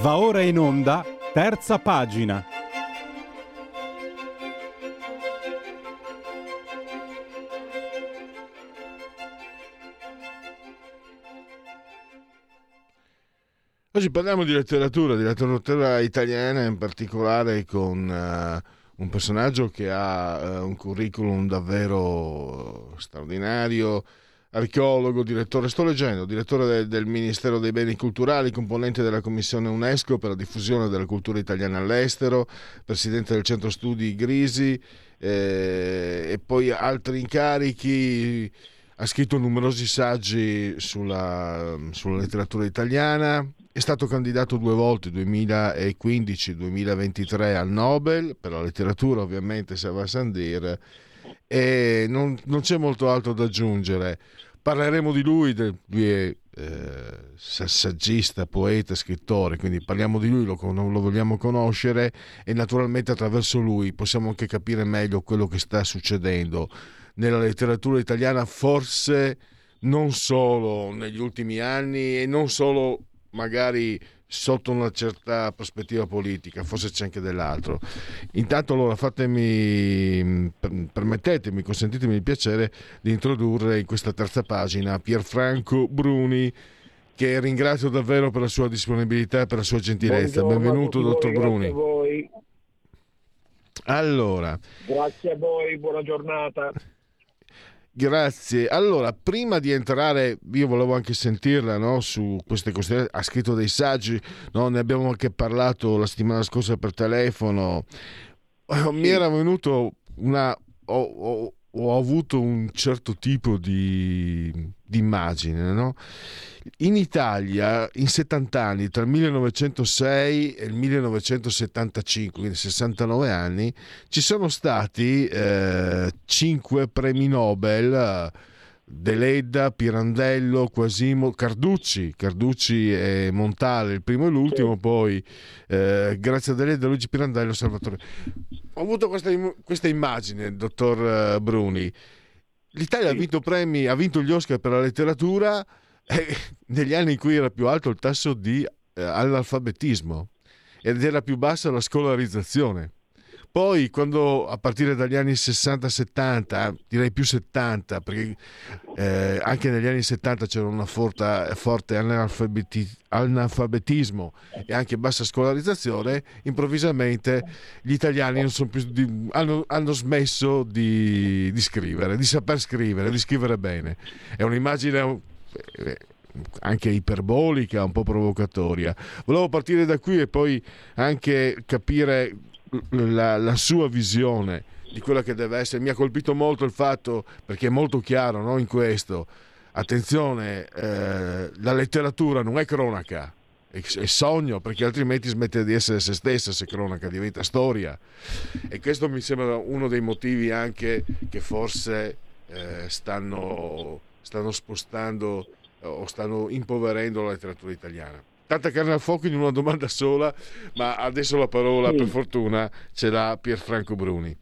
Va ora in onda, terza pagina. Oggi parliamo di letteratura, di letteratura italiana in particolare con eh, un personaggio che ha eh, un curriculum davvero straordinario, archeologo, direttore, sto leggendo, direttore del, del Ministero dei Beni Culturali, componente della Commissione UNESCO per la diffusione della cultura italiana all'estero, presidente del Centro Studi Grisi eh, e poi altri incarichi. Ha scritto numerosi saggi sulla, sulla letteratura italiana, è stato candidato due volte, 2015 2023, al Nobel, per la letteratura ovviamente se va a Sandir, e non, non c'è molto altro da aggiungere. Parleremo di lui, del, lui è eh, saggista, poeta, scrittore, quindi parliamo di lui, lo, lo vogliamo conoscere e naturalmente attraverso lui possiamo anche capire meglio quello che sta succedendo nella letteratura italiana, forse non solo negli ultimi anni e non solo magari sotto una certa prospettiva politica, forse c'è anche dell'altro. Intanto allora fatemi, permettetemi, consentitemi il piacere di introdurre in questa terza pagina Pierfranco Bruni, che ringrazio davvero per la sua disponibilità e per la sua gentilezza. Buongiorno Benvenuto, dottor voi, Bruni. Grazie a voi, Allora, grazie a voi, buona giornata. Grazie. Allora, prima di entrare, io volevo anche sentirla no, su queste cose. Ha scritto dei saggi, no? ne abbiamo anche parlato la settimana scorsa per telefono. Mi era venuto una. Ho, ho- ho avuto un certo tipo di, immagine. No? In Italia, in 70 anni, tra il 1906 e il 1975, quindi 69 anni, ci sono stati eh, cinque premi Nobel, Deledda, Pirandello, Quasimo, Carducci, Carducci e Montale, il primo e l'ultimo, poi eh, grazie a Deledda, Luigi Pirandello, Salvatore. Ho avuto questa, questa immagine, dottor eh, Bruni. L'Italia ha vinto premi, ha vinto gli Oscar per la letteratura eh, negli anni in cui era più alto il tasso di eh, analfabetismo ed era più bassa la scolarizzazione. Poi, quando a partire dagli anni 60-70, direi più 70, perché eh, anche negli anni 70 c'era una forte, analfabeti- analfabetismo e anche bassa scolarizzazione, improvvisamente gli italiani di- hanno, hanno smesso di, di scrivere, di saper scrivere, di scrivere bene. È un'immagine eh, anche iperbolica, un po' provocatoria. Volevo partire da qui e poi anche capire la, la sua visione di quella che deve essere. Mi ha colpito molto il fatto, perché è molto chiaro no, in questo, attenzione, eh, la letteratura non è cronaca, è, è sogno, perché altrimenti smette di essere se stessa se cronaca, diventa storia. E questo mi sembra uno dei motivi anche che forse eh, stanno, stanno spostando o stanno impoverendo la letteratura italiana. Tanta carne al fuoco in una domanda sola, ma adesso la parola, Sì. per fortuna, ce l'ha Pierfranco Bruni.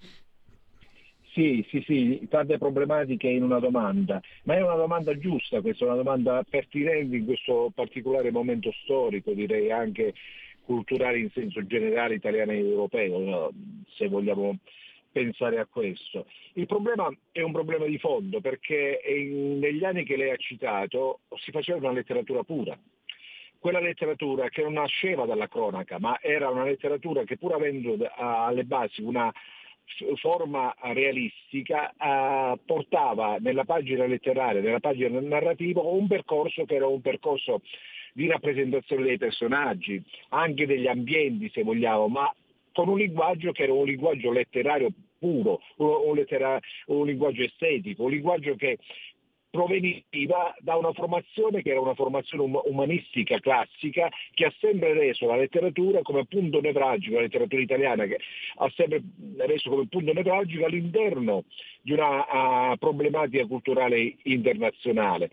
Sì, sì, sì, tante problematiche in una domanda, ma è una domanda giusta, questa è una domanda pertinente in questo particolare momento storico, direi anche culturale in senso generale italiano e europeo, se vogliamo pensare a questo. Il problema è un problema di fondo perché negli anni che lei ha citato si faceva una letteratura pura. Quella letteratura che non nasceva dalla cronaca, ma era una letteratura che pur avendo da- alle basi una forma realistica eh, portava nella pagina letteraria, nella pagina narrativa un percorso che era un percorso di rappresentazione dei personaggi, anche degli ambienti se vogliamo, ma con un linguaggio che era un linguaggio letterario puro, un lettera- un linguaggio estetico, un linguaggio che proveniva da una formazione che era una formazione um- umanistica classica che ha sempre reso la letteratura come punto nevralgico, la letteratura italiana che ha sempre reso come punto nevralgico all'interno di una ah, problematica culturale internazionale.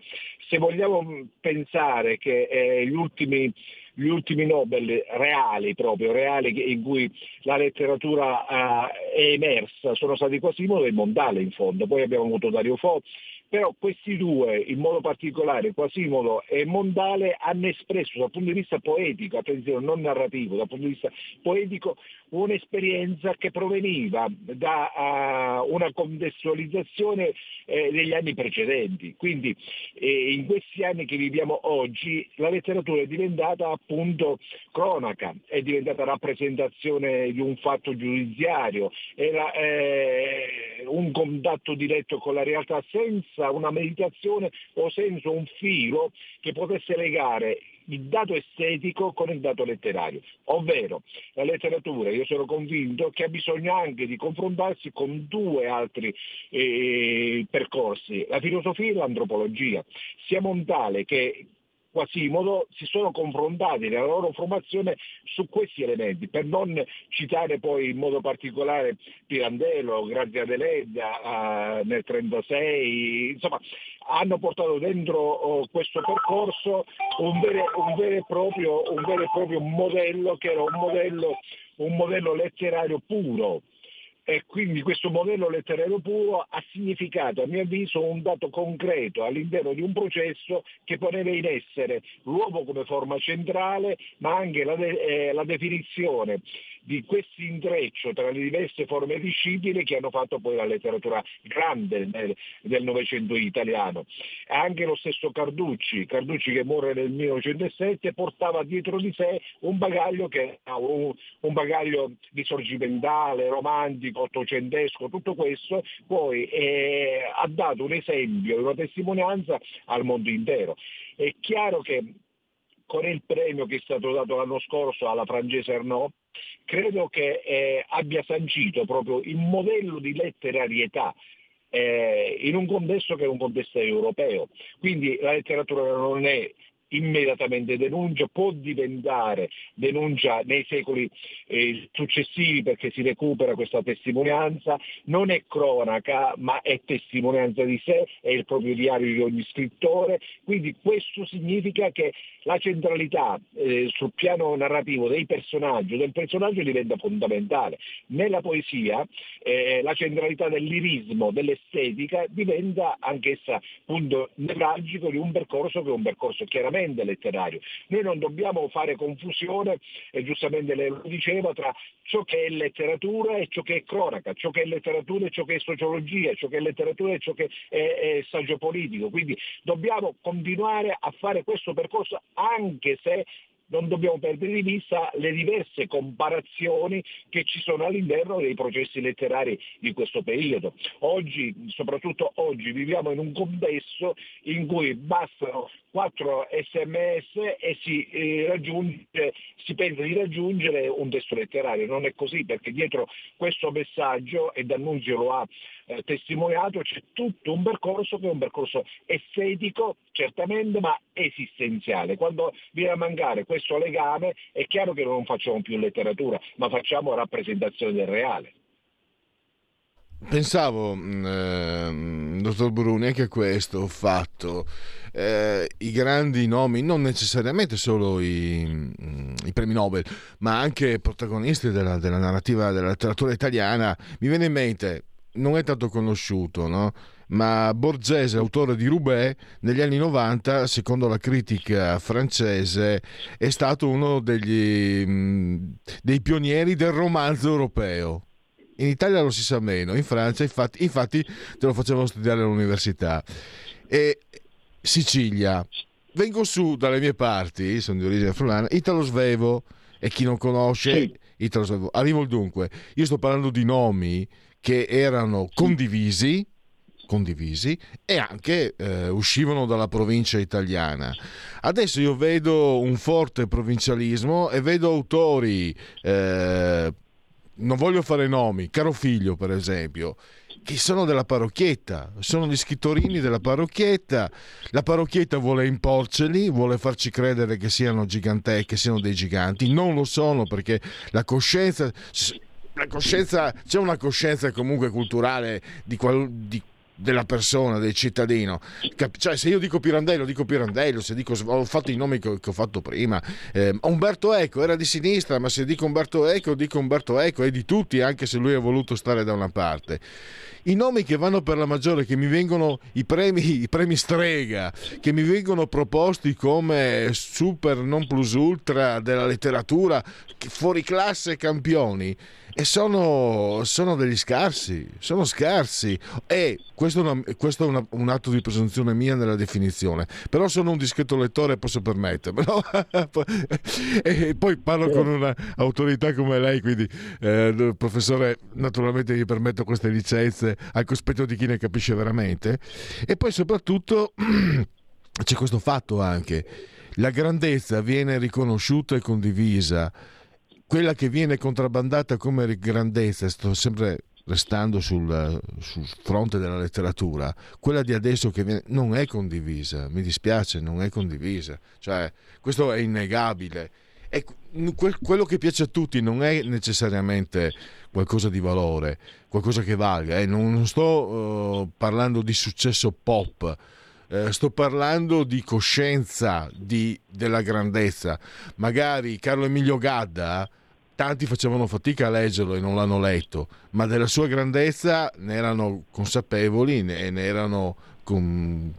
Se vogliamo pensare che eh, gli ultimi gli ultimi Nobel reali proprio, reali in cui la letteratura eh, è emersa sono stati Quasimodo e Montale in fondo, poi abbiamo avuto Dario Fo Però questi due, in modo particolare Quasimodo e Mondale, hanno espresso dal punto di vista poetico, attenzione, non narrativo, dal punto di vista poetico, un'esperienza che proveniva da uh, una contestualizzazione eh, degli anni precedenti. Quindi eh, in questi anni che viviamo oggi la letteratura è diventata appunto cronaca, è diventata rappresentazione di un fatto giudiziario, era eh, un contatto diretto con la realtà senza una meditazione o senza un filo che potesse legare il dato estetico con il dato letterario, ovvero la letteratura, io sono convinto che ha bisogno anche di confrontarsi con due altri eh, percorsi, la filosofia e l'antropologia, sia Montale che Quasimodo si sono confrontati nella loro formazione su questi elementi, per non citare poi in modo particolare Pirandello, Grazia Deledda eh, nel 1936, insomma hanno portato dentro oh, questo percorso un vero, un, vero proprio, un vero, e proprio, modello che era un modello, un modello letterario puro e quindi questo modello letterario puro ha significato, a mio avviso, un dato concreto all'interno di un processo che poneva in essere l'uomo come forma centrale, ma anche la, de- eh, la definizione di questo intreccio tra le diverse forme discipline che hanno fatto poi la letteratura grande del Novecento italiano. Anche lo stesso Carducci, Carducci che muore nel 1907, portava dietro di sé un bagaglio, che, un, un bagaglio risorgimentale, romantico, ottocentesco, tutto questo, poi eh, ha dato un esempio, una testimonianza al mondo intero. È chiaro che con il premio che è stato dato l'anno scorso alla francese Arnaud, credo che eh, abbia sancito proprio il modello di letterarietà eh, in un contesto che è un contesto europeo. Quindi la letteratura non è immediatamente denuncia, può diventare denuncia nei secoli eh, successivi perché si recupera questa testimonianza, non è cronaca ma è testimonianza di sé, è il proprio diario di ogni scrittore, quindi questo significa che la centralità eh, sul piano narrativo dei personaggi, del personaggio diventa fondamentale. Nella poesia eh, la centralità del lirismo, dell'estetica diventa anch'essa punto nevralgico di un percorso che è un percorso chiaramente puramente letterario. Noi non dobbiamo fare confusione, e giustamente lei lo diceva, tra ciò che è letteratura e ciò che è cronaca, ciò che è letteratura e ciò che è sociologia, ciò che è letteratura e ciò che è, è saggio politico. Quindi dobbiamo continuare a fare questo percorso anche se non dobbiamo perdere di vista le diverse comparazioni che ci sono all'interno dei processi letterari di questo periodo. Oggi, soprattutto oggi, viviamo in un contesto in cui bastano quattro sms e si, eh, si pensa di raggiungere un testo letterario. Non è così perché dietro questo messaggio, e D'Annunzio lo ha eh, testimoniato, c'è tutto un percorso che è un percorso estetico, certamente, ma esistenziale. Quando viene a mancare questo legame è chiaro che non facciamo più letteratura, ma facciamo rappresentazione del reale. Pensavo, eh, dottor Bruni, anche a questo fatto. Eh, I grandi nomi, non necessariamente solo i, i premi Nobel, ma anche protagonisti della, della, narrativa della letteratura italiana, mi viene in mente, non è tanto conosciuto, no? ma Borgese, autore di Roubaix, negli anni 90, secondo la critica francese, è stato uno degli, dei pionieri del romanzo europeo in Italia lo si sa meno, in Francia infatti, infatti te lo facevano studiare all'università. E Sicilia, vengo su dalle mie parti, sono di origine friulana, Italo Svevo, e chi non conosce sì. Italo Svevo. Arrivo dunque, io sto parlando di nomi che erano condivisi, condivisi e anche eh, uscivano dalla provincia italiana. Adesso io vedo un forte provincialismo e vedo autori eh, non voglio fare nomi, caro figlio per esempio, che sono della parrocchietta, sono gli scrittorini della parrocchietta, la parrocchietta vuole imporceli, vuole farci credere che siano giganteschi, che siano dei giganti, non lo sono perché la coscienza c'è una coscienza comunque culturale di, qual, di della persona, del cittadino. Cap- cioè, se io dico Pirandello, dico Pirandello, se dico ho fatto i nomi che, che ho fatto prima. Eh, Umberto Eco era di sinistra, ma se dico Umberto Eco, dico Umberto Eco, è di tutti, anche se lui ha voluto stare da una parte. I nomi che vanno per la maggiore, che mi vengono i premi, i premi strega, che mi vengono proposti come super non plus ultra della letteratura, fuori classe campioni, e sono, sono degli scarsi, sono scarsi. E questo è, una- questo è una- un atto di presunzione mia nella definizione, però sono un discreto lettore e posso permettermelo. e poi parlo con un'autorità come lei, quindi eh, professore, naturalmente gli permetto queste licenze al cospetto di chi ne capisce veramente. E poi soprattutto c'è questo fatto anche, la grandezza viene riconosciuta e condivisa quella che viene contrabbandata come grandezza, sto sempre restando sul, sul fronte della letteratura, quella di adesso che viene, non è condivisa, mi dispiace, non è condivisa, cioè questo è innegabile. E que- quello che piace a tutti non è necessariamente qualcosa di valore, qualcosa che valga, eh. non, sto eh, parlando di successo pop, eh, sto parlando di coscienza di- della grandezza. Magari Carlo Emilio Gadda, tanti facevano fatica a leggerlo e non l'hanno letto, ma della sua grandezza ne erano consapevoli e ne erano con-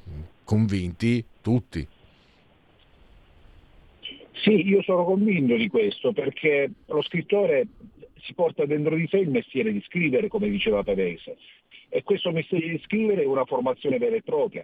convinti tutti. Sì, io sono convinto di questo perché lo scrittore si porta dentro di sé il mestiere di scrivere, come diceva Pavese, e questo mestiere di scrivere è una formazione vera e propria.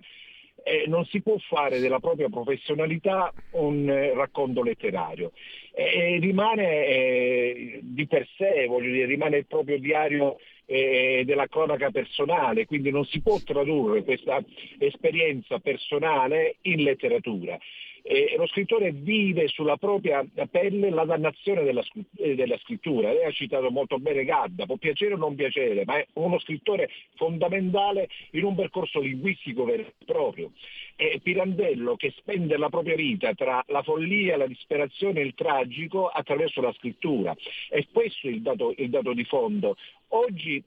E non si può fare della propria professionalità un eh, racconto letterario. E rimane eh, di per sé, voglio dire, rimane il proprio diario eh, della cronaca personale, quindi non si può tradurre questa esperienza personale in letteratura. E lo scrittore vive sulla propria pelle la dannazione della, eh, della scrittura. Lei ha citato molto bene Gadda, può piacere o non piacere, ma è uno scrittore fondamentale in un percorso linguistico vero e proprio. È Pirandello che spende la propria vita tra la follia, la disperazione e il tragico attraverso la scrittura. E questo è il dato, il dato di fondo. Oggi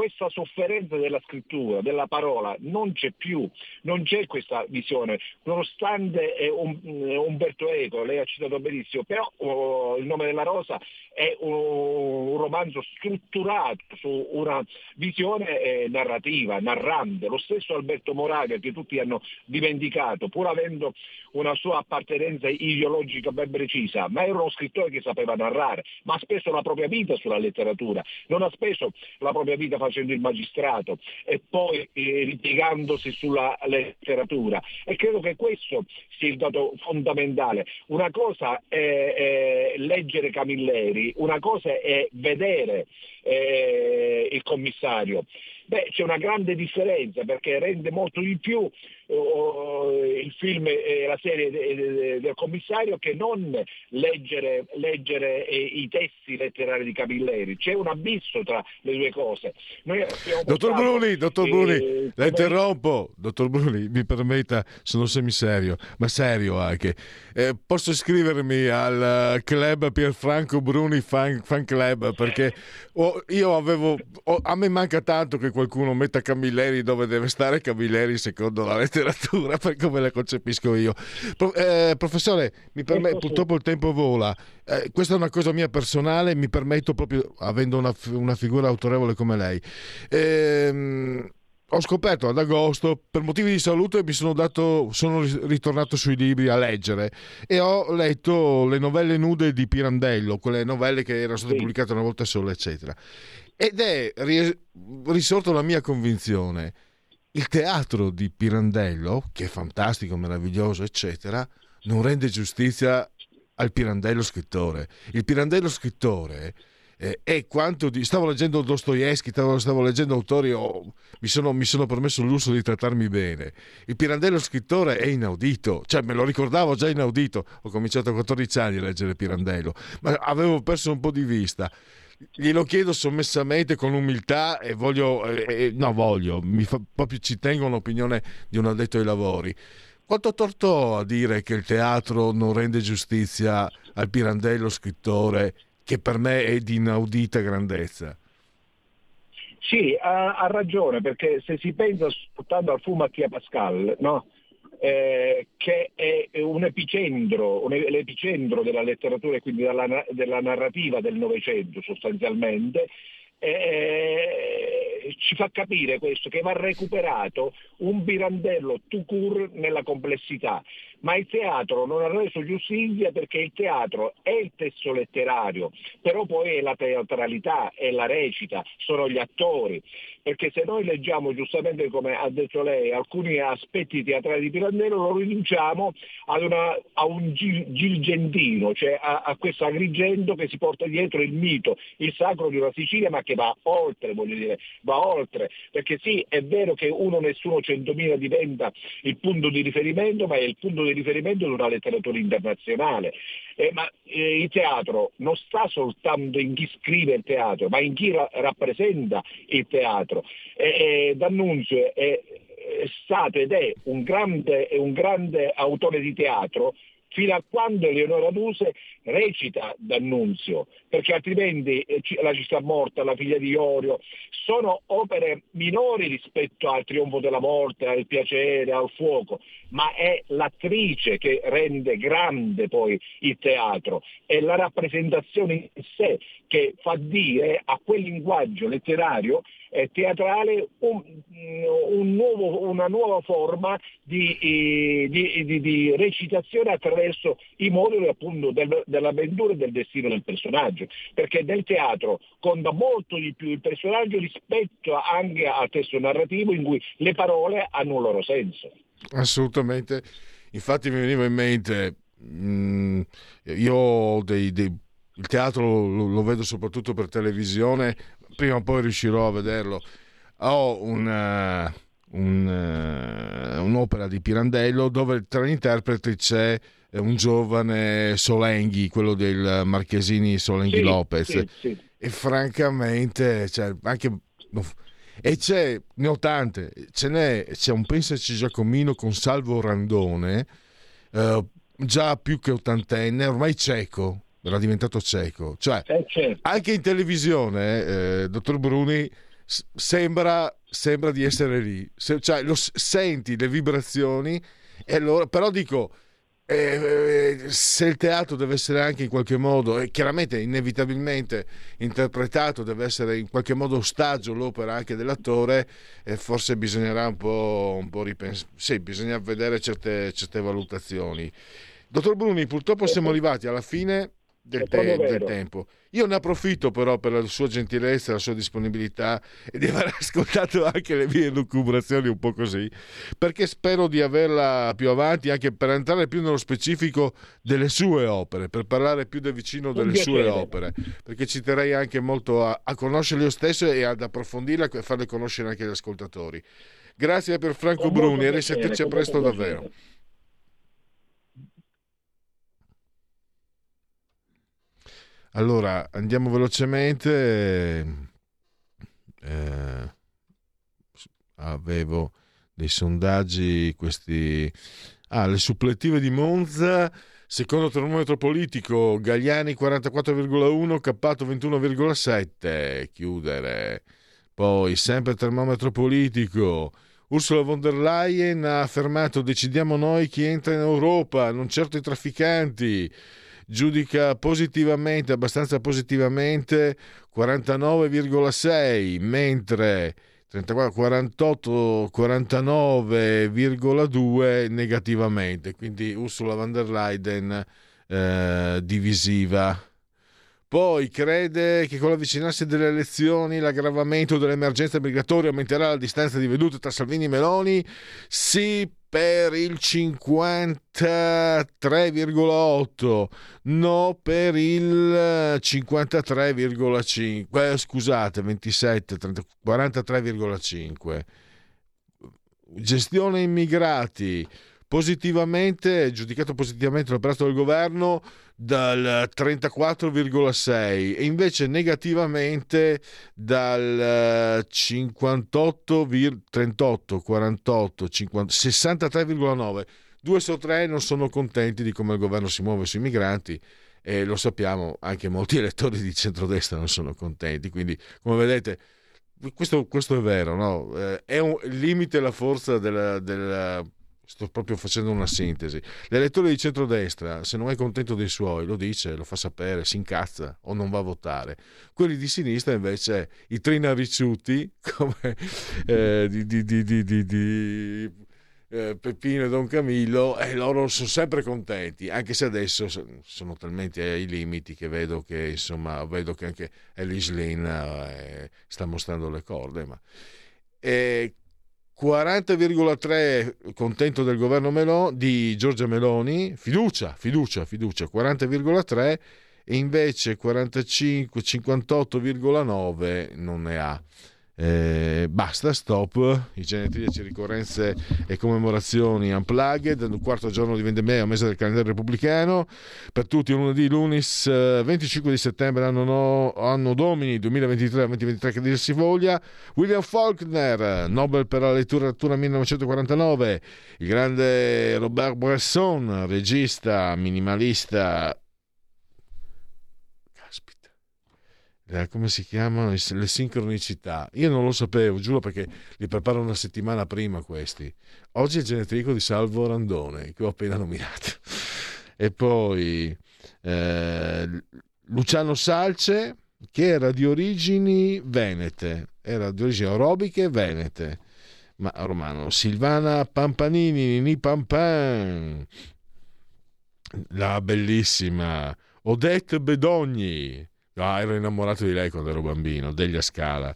questa sofferenza della scrittura, della parola, non c'è più, non c'è questa visione, nonostante eh, um- eh, Umberto Eco, lei ha citato benissimo, però oh, il nome della rosa è un, un romanzo strutturato su una visione eh, narrativa, narrante, lo stesso Alberto Moravia che tutti hanno dimenticato, pur avendo una sua appartenenza ideologica ben precisa, ma era uno scrittore che sapeva narrare, ma ha speso la propria vita sulla letteratura, non ha speso la propria vita facendo il magistrato e poi eh, ripiegandosi sulla letteratura. E credo che questo sia il dato fondamentale. Una cosa è, è leggere Camilleri, una cosa è vedere eh, il commissario. Beh, c'è una grande differenza perché rende molto di più il film e la serie de- de- del commissario che non leggere, leggere i testi letterari di Camilleri. C'è un abisso tra le due cose. Dottor Bruni, dottor eh, Bruni, la interrompo. Dottor Bruni, mi permetta, sono semiserio, ma serio anche. Eh, posso iscrivermi al club Pierfranco Bruni Fan, fan Club perché ho- io avevo. ho- a me manca tanto che qualcuno metta Camilleri dove deve stare Camilleri secondo la letteratura, per come la concepisco io. Pro- eh, professore, mi permette, purtroppo il tempo vola. Eh, questa è una cosa mia personale, mi permetto proprio, avendo una, una figura autorevole come lei. Ehm, ho scoperto ad agosto, per motivi di salute, mi sono, dato, sono ri- ritornato sui libri a leggere e ho letto le novelle nude di Pirandello, quelle novelle che erano state pubblicate una volta sola, eccetera. Ed è ri- risorta la mia convinzione. Il teatro di Pirandello, che è fantastico, meraviglioso, eccetera, non rende giustizia al Pirandello scrittore. Il Pirandello scrittore eh, è quanto di... Stavo leggendo Dostoevsky, stavo, stavo leggendo autori, oh, mi, sono, mi sono permesso il lusso di trattarmi bene. Il Pirandello scrittore è inaudito, cioè me lo ricordavo già inaudito. Ho cominciato a 14 anni a leggere Pirandello, ma avevo perso un po' di vista. Glielo chiedo sommessamente con umiltà e voglio, eh, eh, no voglio, mi fa, proprio ci tengo un'opinione di un addetto ai lavori. Quanto torto ho a dire che il teatro non rende giustizia al Pirandello scrittore che per me è di inaudita grandezza? Sì, ha, ha ragione, perché se si pensa soltanto al fu Mattia Pascal, no? Eh, che è un epicentro, un- l'epicentro della letteratura e quindi della, della narrativa del Novecento sostanzialmente, eh, ci fa capire questo che va recuperato un birandello tout court nella complessità. Ma il teatro non ha reso giustizia perché il teatro è il testo letterario, però poi è la teatralità, è la recita, sono gli attori. Perché se noi leggiamo giustamente, come ha detto lei, alcuni aspetti teatrali di Pirandello, lo riduciamo una- a un gil- gilgentino, cioè a, a questo Agrigento che si porta dietro il mito, il sacro di una Sicilia, ma che va oltre, voglio dire, va oltre. Perché sì, è vero che uno nessuno centomila diventa il punto di riferimento, ma è il punto di riferimento di una letteratura internazionale. Eh, ma eh, il teatro non sta soltanto in chi scrive il teatro, ma in chi ra- rappresenta il teatro. Eh, eh, D'Annunzio è, è stato ed è un grande, è un grande autore di teatro fino a quando Eleonora Duse recita D'Annunzio, perché altrimenti eh, La città morta, La figlia di Iorio, sono opere minori rispetto al trionfo della morte, al piacere, al fuoco, ma è l'attrice che rende grande poi il teatro, è la rappresentazione in sé che fa dire a quel linguaggio letterario e teatrale un- un nuovo- una nuova forma di, eh, di- di- di recitazione attraverso i moduli appunto del- dell'avventura e del destino del personaggio, perché nel teatro conta molto di più il personaggio rispetto anche al testo narrativo in cui le parole hanno un loro senso. Assolutamente. Infatti mi veniva in mente, mm, io ho dei, dei- il teatro lo, lo vedo soprattutto per televisione, prima o poi riuscirò a vederlo. Ho una- un, eh, un'opera di Pirandello dove tra gli interpreti c'è eh, un giovane Solenghi, quello del Marchesini Solenghi Sì, Lopez. sì, sì. E francamente, cioè, anche e c'è, ne ho tante, ce n'è, c'è un Pensaci Giacomino con Salvo Randone, eh, già più che ottantenne, ormai cieco, era diventato cieco. Cioè, Eh, certo. anche in televisione, eh, dottor Bruni, s- sembra, sembra di essere lì, Se- cioè, lo s- senti le vibrazioni, e allora, però dico, eh, eh, se il teatro deve essere anche in qualche modo, e chiaramente inevitabilmente interpretato, deve essere in qualche modo ostaggio l'opera anche dell'attore, eh, forse bisognerà un po', un po' ripensare, sì, bisogna vedere certe, certe valutazioni. Dottor Bruni, purtroppo siamo arrivati alla fine del, te- del tempo. Io ne approfitto però per la sua gentilezza, la sua disponibilità e di aver ascoltato anche le mie lucubrazioni un po' così, perché spero di averla più avanti anche per entrare più nello specifico delle sue opere, per parlare più da vicino delle sue opere, perché ci terrei anche molto a, a conoscerle io stesso e ad approfondirle e farle conoscere anche agli ascoltatori. Grazie per Franco Bruni e risentirci presto davvero. Allora, andiamo velocemente. Eh, avevo dei sondaggi, questi... Ah, le supplettive di Monza, secondo termometro politico, Gagliani 44,1, Cappato 21,7, chiudere. Poi, sempre termometro politico, Ursula von der Leyen ha affermato decidiamo noi chi entra in Europa, non certo i trafficanti giudica positivamente, abbastanza positivamente 49,6, mentre 34, 48, 49,2 negativamente, quindi Ursula von der Leyen eh, divisiva. Poi crede che con l'avvicinarsi delle elezioni l'aggravamento dell'emergenza migratoria aumenterà la distanza di vedute tra Salvini e Meloni? Sì, per il 53,8, no per il 53,5, eh, scusate, 27, 30, 43,5. Gestione immigrati positivamente, giudicato positivamente l'operato del governo dal 34,6 e invece negativamente dal 58, 38, 48, 50, 63,9. Due su tre non sono contenti di come il governo si muove sui migranti e lo sappiamo, anche molti elettori di centrodestra non sono contenti, quindi come vedete questo, questo è vero, no? Eh, è un limite la forza della, della- Sto proprio facendo una sintesi. L'elettore di centrodestra, se non è contento dei suoi, lo dice, lo fa sapere, si incazza o non va a votare. Quelli di sinistra, invece, i trinavicciuti, come eh, di, di- di- di- eh, Peppino e Don Camillo, e loro sono sempre contenti, anche se adesso so- sono talmente ai limiti che vedo che, insomma, vedo che anche Elise Lynn eh, sta mostrando le corde. Ma... E 40,3 contento del governo Meloni, di Giorgia Meloni, fiducia, fiducia, fiducia, 40,3 e invece 45, 58,9 non ne ha. Eh, basta, stop. I genetriaci, ricorrenze e commemorazioni unplugged. Un quarto giorno di vendemmia, mese del calendario repubblicano. Per tutti, lunedì, lunis, eh, 25 di settembre, anno, no- anno domini 2023-2023, che dir si voglia. William Faulkner, Nobel per la letteratura 1949. Il grande Robert Bresson, regista, minimalista. Eh, come si chiamano le sincronicità? Io non lo sapevo, giuro perché li preparo una settimana prima questi. Oggi è il genetrico di Salvo Randone, che ho appena nominato. E poi eh, Luciano Salce, che era di origini venete, era di origini orobiche venete. Ma romano, Silvana Pampanini, Nini Pampan, la bellissima Odette Bedogni. Ah, ero innamorato di lei quando ero bambino, Delia Scala.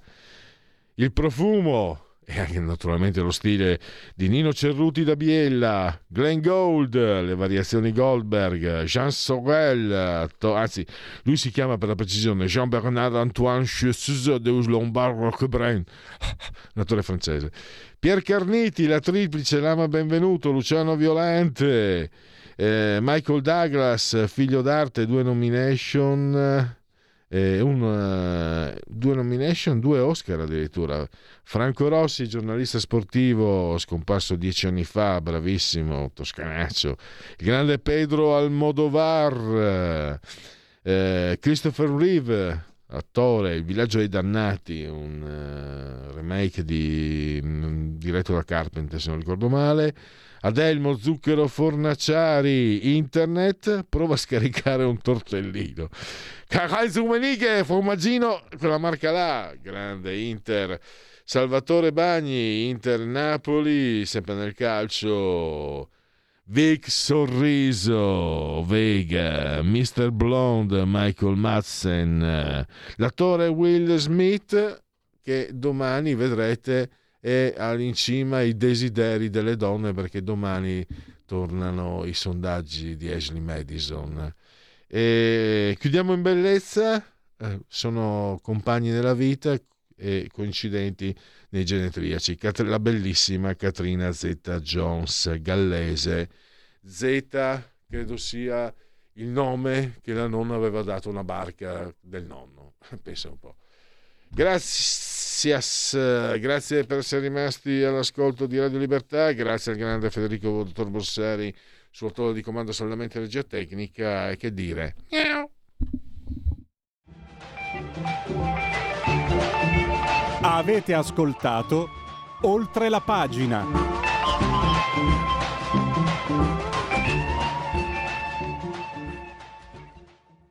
Il profumo e anche naturalmente lo stile di Nino Cerruti da Biella, Glenn Gold, le variazioni Goldberg, Jean Sorel, to- anzi, lui si chiama per la precisione Jean-Bernard Antoine Chessus de Lombard Roquebrun, un attore francese. Pier Carniti, la triplice, l'ama benvenuto, Luciano Violante, eh, Michael Douglas, figlio d'arte, due nomination, eh, un, eh, due nomination, due Oscar addirittura. Franco Rossi, giornalista sportivo, scomparso dieci anni fa, bravissimo, toscanaccio. Il grande Pedro Almodovar, eh, Christopher Reeve, attore, Il villaggio dei dannati, un eh, remake di, mm, diretto da Carpenter se non ricordo male. Adelmo Zucchero Fornaciari, internet, prova a scaricare un tortellino. Carai Zumenighe, formaggino, quella marca là, grande Inter. Salvatore Bagni, Inter Napoli, sempre nel calcio. Vic Sorriso, Vega, Mr. Blonde, Michael Madsen, l'attore Will Smith che domani vedrete è all'incima i desideri delle donne perché domani tornano i sondaggi di Ashley Madison. E chiudiamo in bellezza, eh, sono compagni della vita e coincidenti nei genetriaci. La bellissima Katrina Z. Jones, gallese. Z credo sia il nome che la nonna aveva dato a una barca del nonno. Pensa un po'. Grazie, grazie per essere rimasti all'ascolto di Radio Libertà, grazie al grande Federico Dottor Borsari, suo autore di comando saldamente regia tecnica e che dire. Avete ascoltato oltre la pagina.